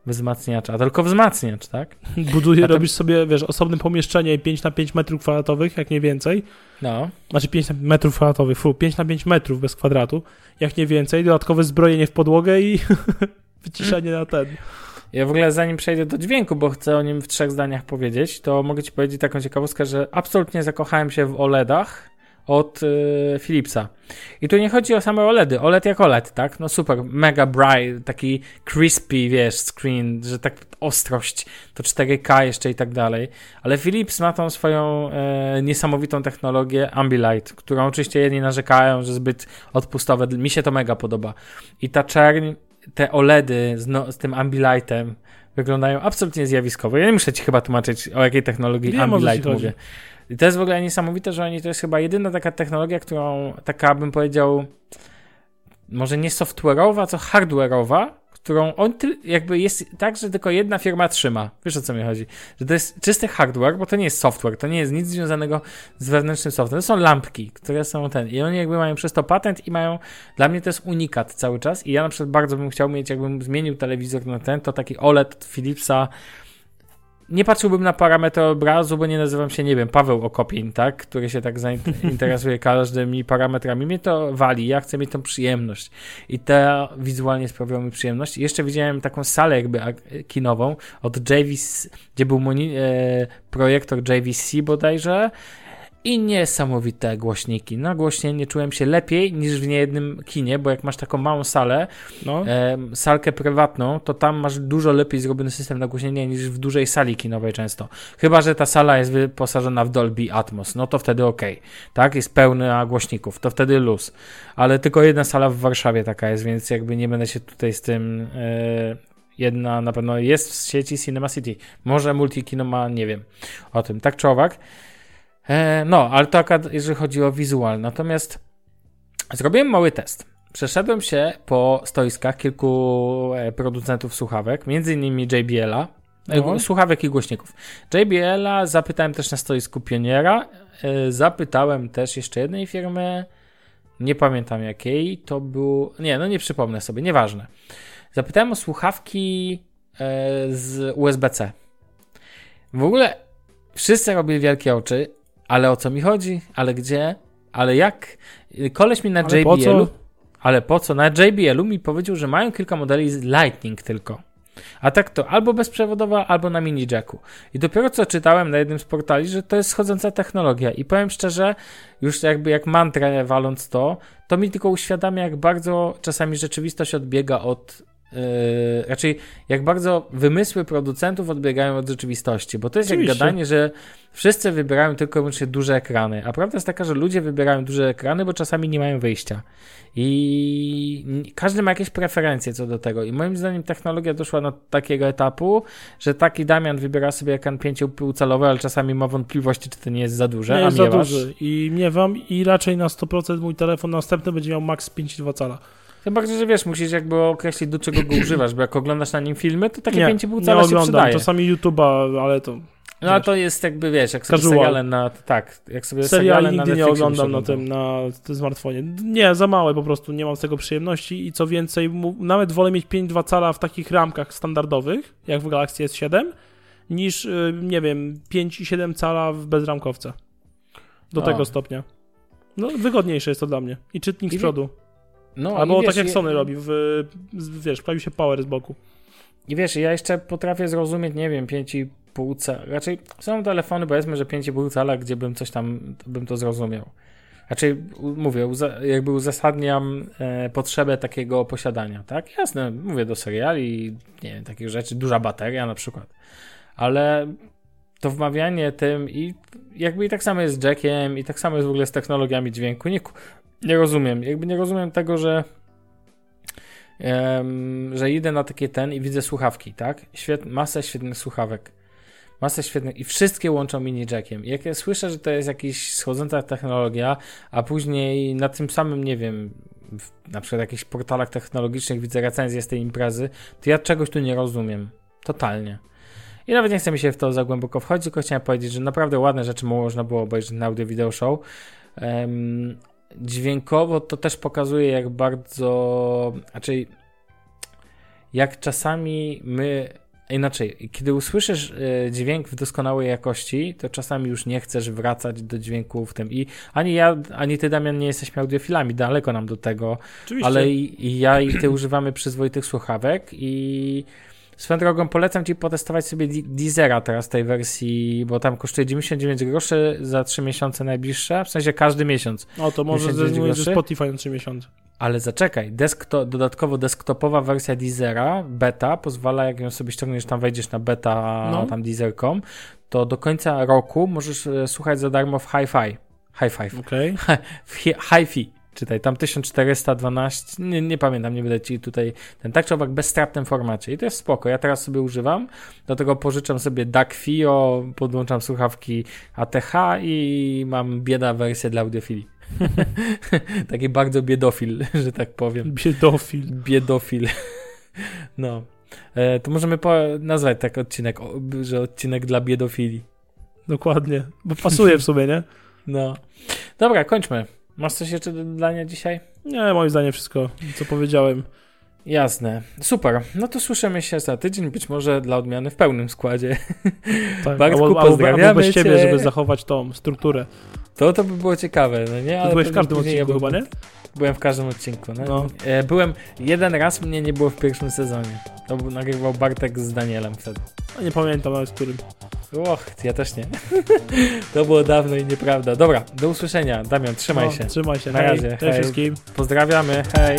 wzmacniacza, tylko wzmacniacz, tak? Buduje, robisz sobie, wiesz, osobne pomieszczenie 5 na 5 metrów kwadratowych, jak nie więcej. No. Znaczy 5 na metrów kwadratowych, fu, 5 na 5 metrów bez kwadratu, jak nie więcej, dodatkowe zbrojenie w podłogę i wyciszenie na ten. Ja w ogóle zanim przejdę do dźwięku, bo chcę o nim w trzech zdaniach powiedzieć, to mogę ci powiedzieć taką ciekawostkę, że absolutnie zakochałem się w OLEDach od y, Philipsa. I tu nie chodzi o same OLEDy. OLED jak OLED, tak? No super, mega bright, taki crispy, wiesz, screen, że tak ostrość, to 4K jeszcze i tak dalej. Ale Philips ma tą swoją e, niesamowitą technologię Ambilight, którą oczywiście jedni narzekają, że zbyt odpustowe. Mi się to mega podoba. I ta czerń te OLEDy z, no, z tym Ambilightem wyglądają absolutnie zjawiskowo. Ja nie muszę ci chyba tłumaczyć, o jakiej technologii Wiem, Ambilight mówię. I to jest w ogóle niesamowite, że oni to jest chyba jedyna taka technologia, którą taka bym powiedział może nie software'owa, co hardware'owa, którą on jakby jest tak, że tylko jedna firma trzyma. Wiesz o co mi chodzi? Że to jest czysty hardware, bo to nie jest software, to nie jest nic związanego z wewnętrznym softwarem. To są lampki, które są ten. I oni jakby mają przez to patent i mają. Dla mnie to jest unikat cały czas. I ja na przykład bardzo bym chciał mieć, jakbym zmienił telewizor na ten, to taki OLED Philipsa nie patrzyłbym na parametry obrazu, bo nie nazywam się, nie wiem, Paweł Okopień, tak? Który się tak zainteresuje każdymi parametrami. Mnie to wali, ja chcę mieć tą przyjemność. I to wizualnie sprawiało mi przyjemność. I jeszcze widziałem taką salę jakby kinową od JVC, gdzie był e, projektor JVC bodajże i niesamowite głośniki. Nagłośnienie czułem się lepiej niż w niejednym kinie, bo jak masz taką małą salę, no. e, salkę prywatną, to tam masz dużo lepiej zrobiony system nagłośnienia niż w dużej sali kinowej często. Chyba, że ta sala jest wyposażona w Dolby Atmos, no to wtedy ok. Tak, jest pełna głośników, to wtedy luz. Ale tylko jedna sala w Warszawie taka jest, więc jakby nie będę się tutaj z tym... E, jedna na pewno jest w sieci Cinema City. Może Multikino ma, nie wiem o tym. Tak czy owak. E, no, ale to akurat jeżeli chodzi o wizual. Natomiast zrobiłem mały test. Przeszedłem się po stoiskach kilku e, producentów słuchawek, między innymi JBL-a, e, no. słuchawek i głośników. JBL-a zapytałem też na stoisku Pioniera, zapytałem też jeszcze jednej firmy, nie pamiętam jakiej, to był, nie, no nie przypomnę sobie, nieważne. Zapytałem o słuchawki z USB-C. W ogóle wszyscy robili wielkie oczy, ale o co mi chodzi? Ale gdzie? Ale jak? Koleś mi na ale JBL-u. Ale po co? Na JBL-u mi powiedział, że mają kilka modeli z Lightning tylko. A tak to albo bezprzewodowa, albo na mini jacku. I dopiero co czytałem na jednym z portali, że to jest schodząca technologia. I powiem szczerze, już jakby jak mantrę waląc to, to mi tylko uświadamia, jak bardzo czasami rzeczywistość odbiega od Yy, raczej jak bardzo wymysły producentów odbiegają od rzeczywistości, bo to jest Oczywiście. jak gadanie, że wszyscy wybierają tylko i wyłącznie duże ekrany, a prawda jest taka, że ludzie wybierają duże ekrany, bo czasami nie mają wyjścia i każdy ma jakieś preferencje co do tego i moim zdaniem technologia doszła do takiego etapu, że taki Damian wybiera sobie ekran 5,5 calowy, ale czasami ma wątpliwości, czy to nie jest za duże, nie jest za duży i miewam i raczej na 100% mój telefon następny będzie miał max 5,2 cala. Tym bardziej, że wiesz, musisz jakby określić, do czego go używasz, bo jak oglądasz na nim filmy, to takie 5,5 cala nie się przydaje. czasami YouTube'a, ale to... No ale to jest jakby, wiesz, jak sobie seriale na... Tak, jak sobie seriale nigdy na nie oglądam na tym, na tym smartfonie. Nie, za małe po prostu, nie mam z tego przyjemności i co więcej, nawet wolę mieć 5,2 cala w takich ramkach standardowych, jak w Galaxy S7, niż, y, nie wiem, 5,7 cala w bezramkowce. Do o. tego stopnia. No, wygodniejsze jest to dla mnie. I czytnik I z przodu. No, Albo wiesz, tak jak Sony je... robi, w, wiesz, pojawi się power z boku. I wiesz, ja jeszcze potrafię zrozumieć, nie wiem, 5,5 cala. Raczej są telefony, powiedzmy, że 5,5 cala, gdzie bym coś tam, bym to zrozumiał. Raczej mówię, jakby uzasadniam e, potrzebę takiego posiadania, tak? Jasne, mówię do seriali, nie wiem, takich rzeczy, duża bateria na przykład. Ale to wmawianie tym i jakby i tak samo jest z jackiem i tak samo jest w ogóle z technologiami dźwięku. Nie, nie rozumiem. Jakby nie rozumiem tego, że um, że idę na takie ten i widzę słuchawki, tak? Świet, masę świetnych słuchawek. Masę świetnych i wszystkie łączą mini jackiem. jak ja słyszę, że to jest jakaś schodząca technologia, a później na tym samym, nie wiem, w, na przykład jakichś portalach technologicznych widzę recenzję z tej imprezy, to ja czegoś tu nie rozumiem. Totalnie. I nawet nie chcę mi się w to za głęboko wchodzić, tylko chciałem powiedzieć, że naprawdę ładne rzeczy można było obejrzeć na audio video show. Um, dźwiękowo to też pokazuje, jak bardzo, znaczy, jak czasami my, inaczej, kiedy usłyszysz e, dźwięk w doskonałej jakości, to czasami już nie chcesz wracać do dźwięku w tym. I ani ja, ani ty, Damian, nie jesteśmy audiofilami, daleko nam do tego, Oczywiście. ale i, i ja, i ty używamy przyzwoitych słuchawek i Swoją drogą polecam Ci potestować sobie Deezera teraz tej wersji, bo tam kosztuje 99 groszy za 3 miesiące najbliższe, w sensie każdy miesiąc. O, to może ze Spotify na 3 miesiące. Ale zaczekaj, deskto, dodatkowo desktopowa wersja Deezera, beta, pozwala, jak ją sobie ściągniesz, tam wejdziesz na beta, no. tam Deezer.com, to do końca roku możesz e, słuchać za darmo w Hi-Fi. Hi-Fi. Okay. Hi-Fi czytaj, tam 1412, nie, nie pamiętam, nie będę ci tutaj, ten tak czy owak bezstratnym formacie i to jest spoko, ja teraz sobie używam, do tego pożyczam sobie DAC FIO, podłączam słuchawki ATH i mam bieda wersję dla audiofilii. Taki bardzo biedofil, że tak powiem. Biedofil. Biedofil. No. E, to możemy po- nazwać tak odcinek, że odcinek dla biedofili. Dokładnie, bo pasuje w sumie, nie? No. Dobra, kończmy. Masz coś jeszcze do dodania dzisiaj? Nie, moim zdaniem wszystko, co powiedziałem. Jasne. Super. No to słyszymy się za tydzień, być może dla odmiany w pełnym składzie. Tak, Bartku, albo, pozdrawiamy albo bez ciebie, żeby zachować tą strukturę. To to by było ciekawe, no nie? Ale byłeś w każdym odcinku ja chyba, nie? Byłem w każdym odcinku. No. no. E, byłem, jeden raz mnie nie było w pierwszym sezonie. To był, nagrywał Bartek z Danielem wtedy. A nie pamiętam nawet z którym. Och, ja też nie. to było dawno i nieprawda. Dobra, do usłyszenia. Damian, trzymaj no, się. Trzymaj się. Na hej, razie. Cześć hej. wszystkim. Pozdrawiamy. Hej.